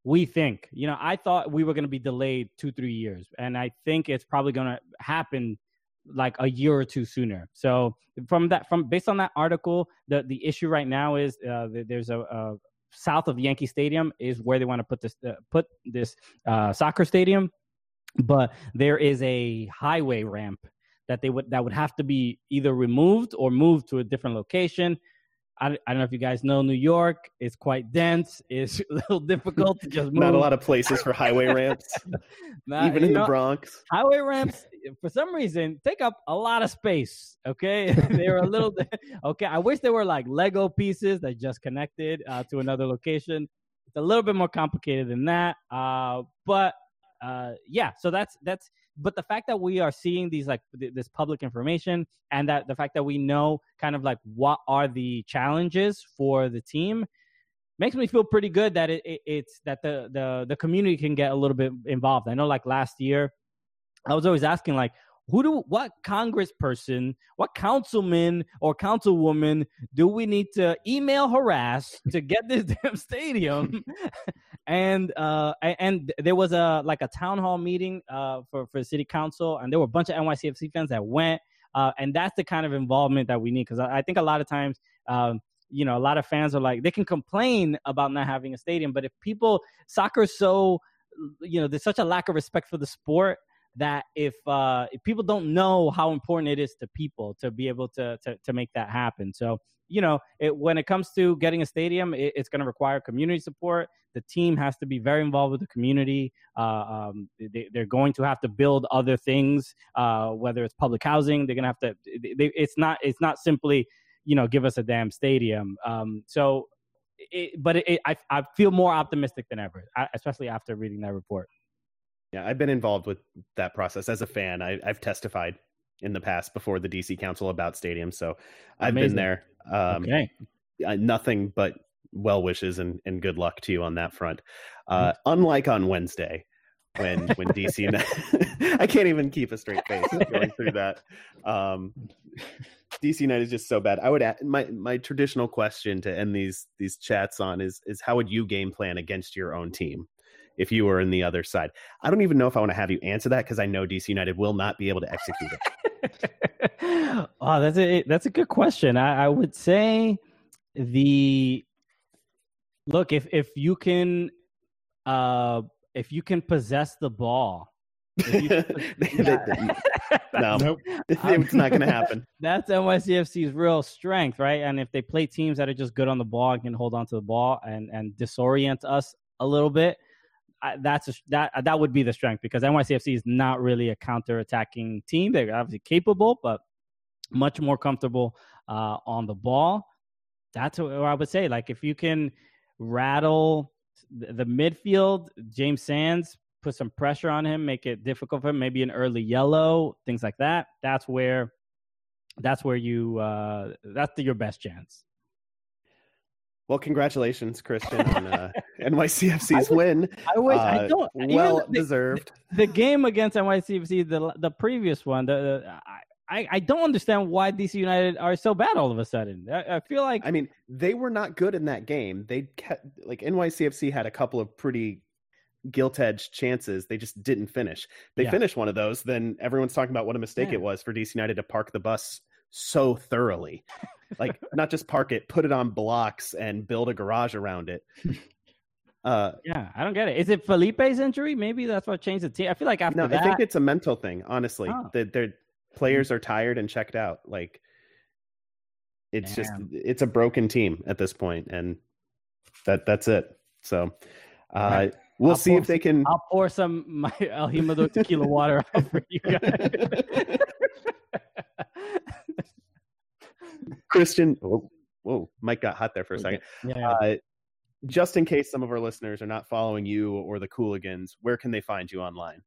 we think. You know, I thought we were going to be delayed two three years, and I think it's probably going to happen like a year or two sooner. So from that, from based on that article, the the issue right now is uh, there's a, a south of Yankee Stadium is where they want to put this uh, put this uh, soccer stadium, but there is a highway ramp that they would that would have to be either removed or moved to a different location. I, I don't know if you guys know New York. It's quite dense. It's a little difficult to just move. Not a lot of places for highway ramps, Not, even in know, the Bronx. Highway ramps, for some reason, take up a lot of space. Okay, they're a little. okay, I wish they were like Lego pieces that just connected uh, to another location. It's a little bit more complicated than that. Uh, but uh, yeah, so that's that's but the fact that we are seeing these like th- this public information and that the fact that we know kind of like what are the challenges for the team makes me feel pretty good that it, it, it's that the, the the community can get a little bit involved. I know like last year i was always asking like who do what congressperson what councilman or councilwoman do we need to email harass to get this damn stadium? And uh and there was a like a town hall meeting uh for for city council and there were a bunch of nycfc fans that went uh and that's the kind of involvement that we need because I, I, think a lot of times um you know a lot of fans are like they can complain about not having a stadium but if people soccer so you know there's such a lack of respect for the sport that if uh, if people don't know how important it is to people to be able to to, to make that happen. So you know, it, when it comes to getting a stadium, it, it's going to require community support. The team has to be very involved with the community. Uh, um, they, are going to have to build other things, uh, whether it's public housing. They're going to have to. They, it's not. It's not simply, you know, give us a damn stadium. Um, so, it, but I I feel more optimistic than ever, especially after reading that report. Yeah, I've been involved with that process as a fan. I, have testified in the past before the DC Council about stadiums, so I've Amazing. been there. Um, okay, nothing but well wishes and, and good luck to you on that front. Uh, unlike on Wednesday, when when DC, I can't even keep a straight face going through that. Um, DC United is just so bad. I would add, my my traditional question to end these these chats on is is how would you game plan against your own team? If you were in the other side? I don't even know if I want to have you answer that because I know DC United will not be able to execute it. oh, that's a that's a good question. I, I would say the look if if you can uh if you can possess the ball. You, no, nope. it's not going to happen. That's NYCFC's real strength, right? And if they play teams that are just good on the ball and can hold on to the ball and and disorient us a little bit, that's a, that that would be the strength because NYCFC is not really a counter-attacking team. They're obviously capable, but much more comfortable uh, on the ball. That's what I would say. Like if you can rattle the, the midfield, James Sands, put some pressure on him, make it difficult for him, maybe an early yellow, things like that. That's where that's where you uh, that's the, your best chance. Well, congratulations, Christian, on uh, NYCFC's I win. I wish uh, I don't. Well the, deserved. The, game against NYCFC, the the previous one, the, the I, I don't understand why DC United are so bad all of a sudden. I, I, feel like I mean they were not good in that game. They kept like NYCFC had a couple of pretty gilt edged chances. They just didn't finish. They yeah. finished one of those, then everyone's talking about what a mistake yeah. it was for DC United to park the bus so thoroughly like not just park it, put it on blocks and build a garage around it. Uh, yeah, I don't get it. Is it Felipe's injury? Maybe that's what changed the team. I feel like after no, that, I think it's a mental thing. Honestly, oh. that their players are tired and checked out. Like it's Damn. just it's a broken team at this point, and that that's it. So uh, we'll I'll see if they can. I'll pour some my El Jimador tequila water out for you guys. Christian, whoa, whoa, Mike got hot there for a second. Yeah. Uh, just in case some of our listeners are not following you or the Cooligans, where can they find you online?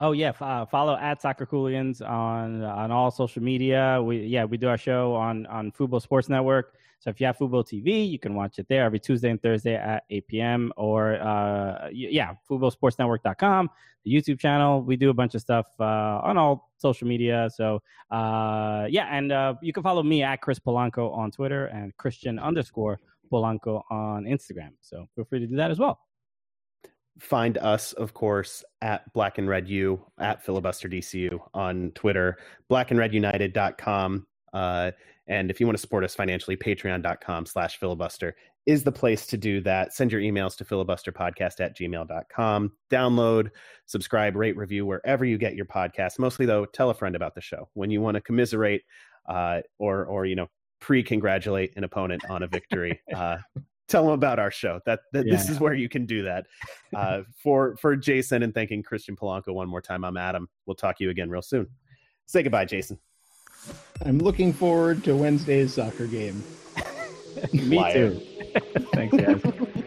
Oh yeah, uh, follow at Soccer Cooligans on on all social media. We yeah we do our show on on Fubo Sports Network. So if you have Fubo TV, you can watch it there every Tuesday and Thursday at 8 p.m. Or uh, yeah, FuboSportsNetwork.com, the YouTube channel. We do a bunch of stuff uh, on all social media. So uh, yeah, and uh, you can follow me at Chris Polanco on Twitter and Christian underscore Polanco on Instagram. So feel free to do that as well find us, of course, at Black and Red U, at Filibuster DCU on Twitter, blackandredunited.com. Uh, and if you want to support us financially, patreon.com slash filibuster is the place to do that. Send your emails to filibusterpodcast at gmail.com. Download, subscribe, rate, review wherever you get your podcast. Mostly, though, tell a friend about the show. When you want to commiserate uh, or, or, you know, pre-congratulate an opponent on a victory, uh, tell them about our show. That, that yeah. this is where you can do that. Uh, for for Jason and thanking Christian Polanco one more time, I'm Adam. We'll talk to you again real soon. Say goodbye, Jason. I'm looking forward to Wednesday's soccer game. Me too. Thanks, guys.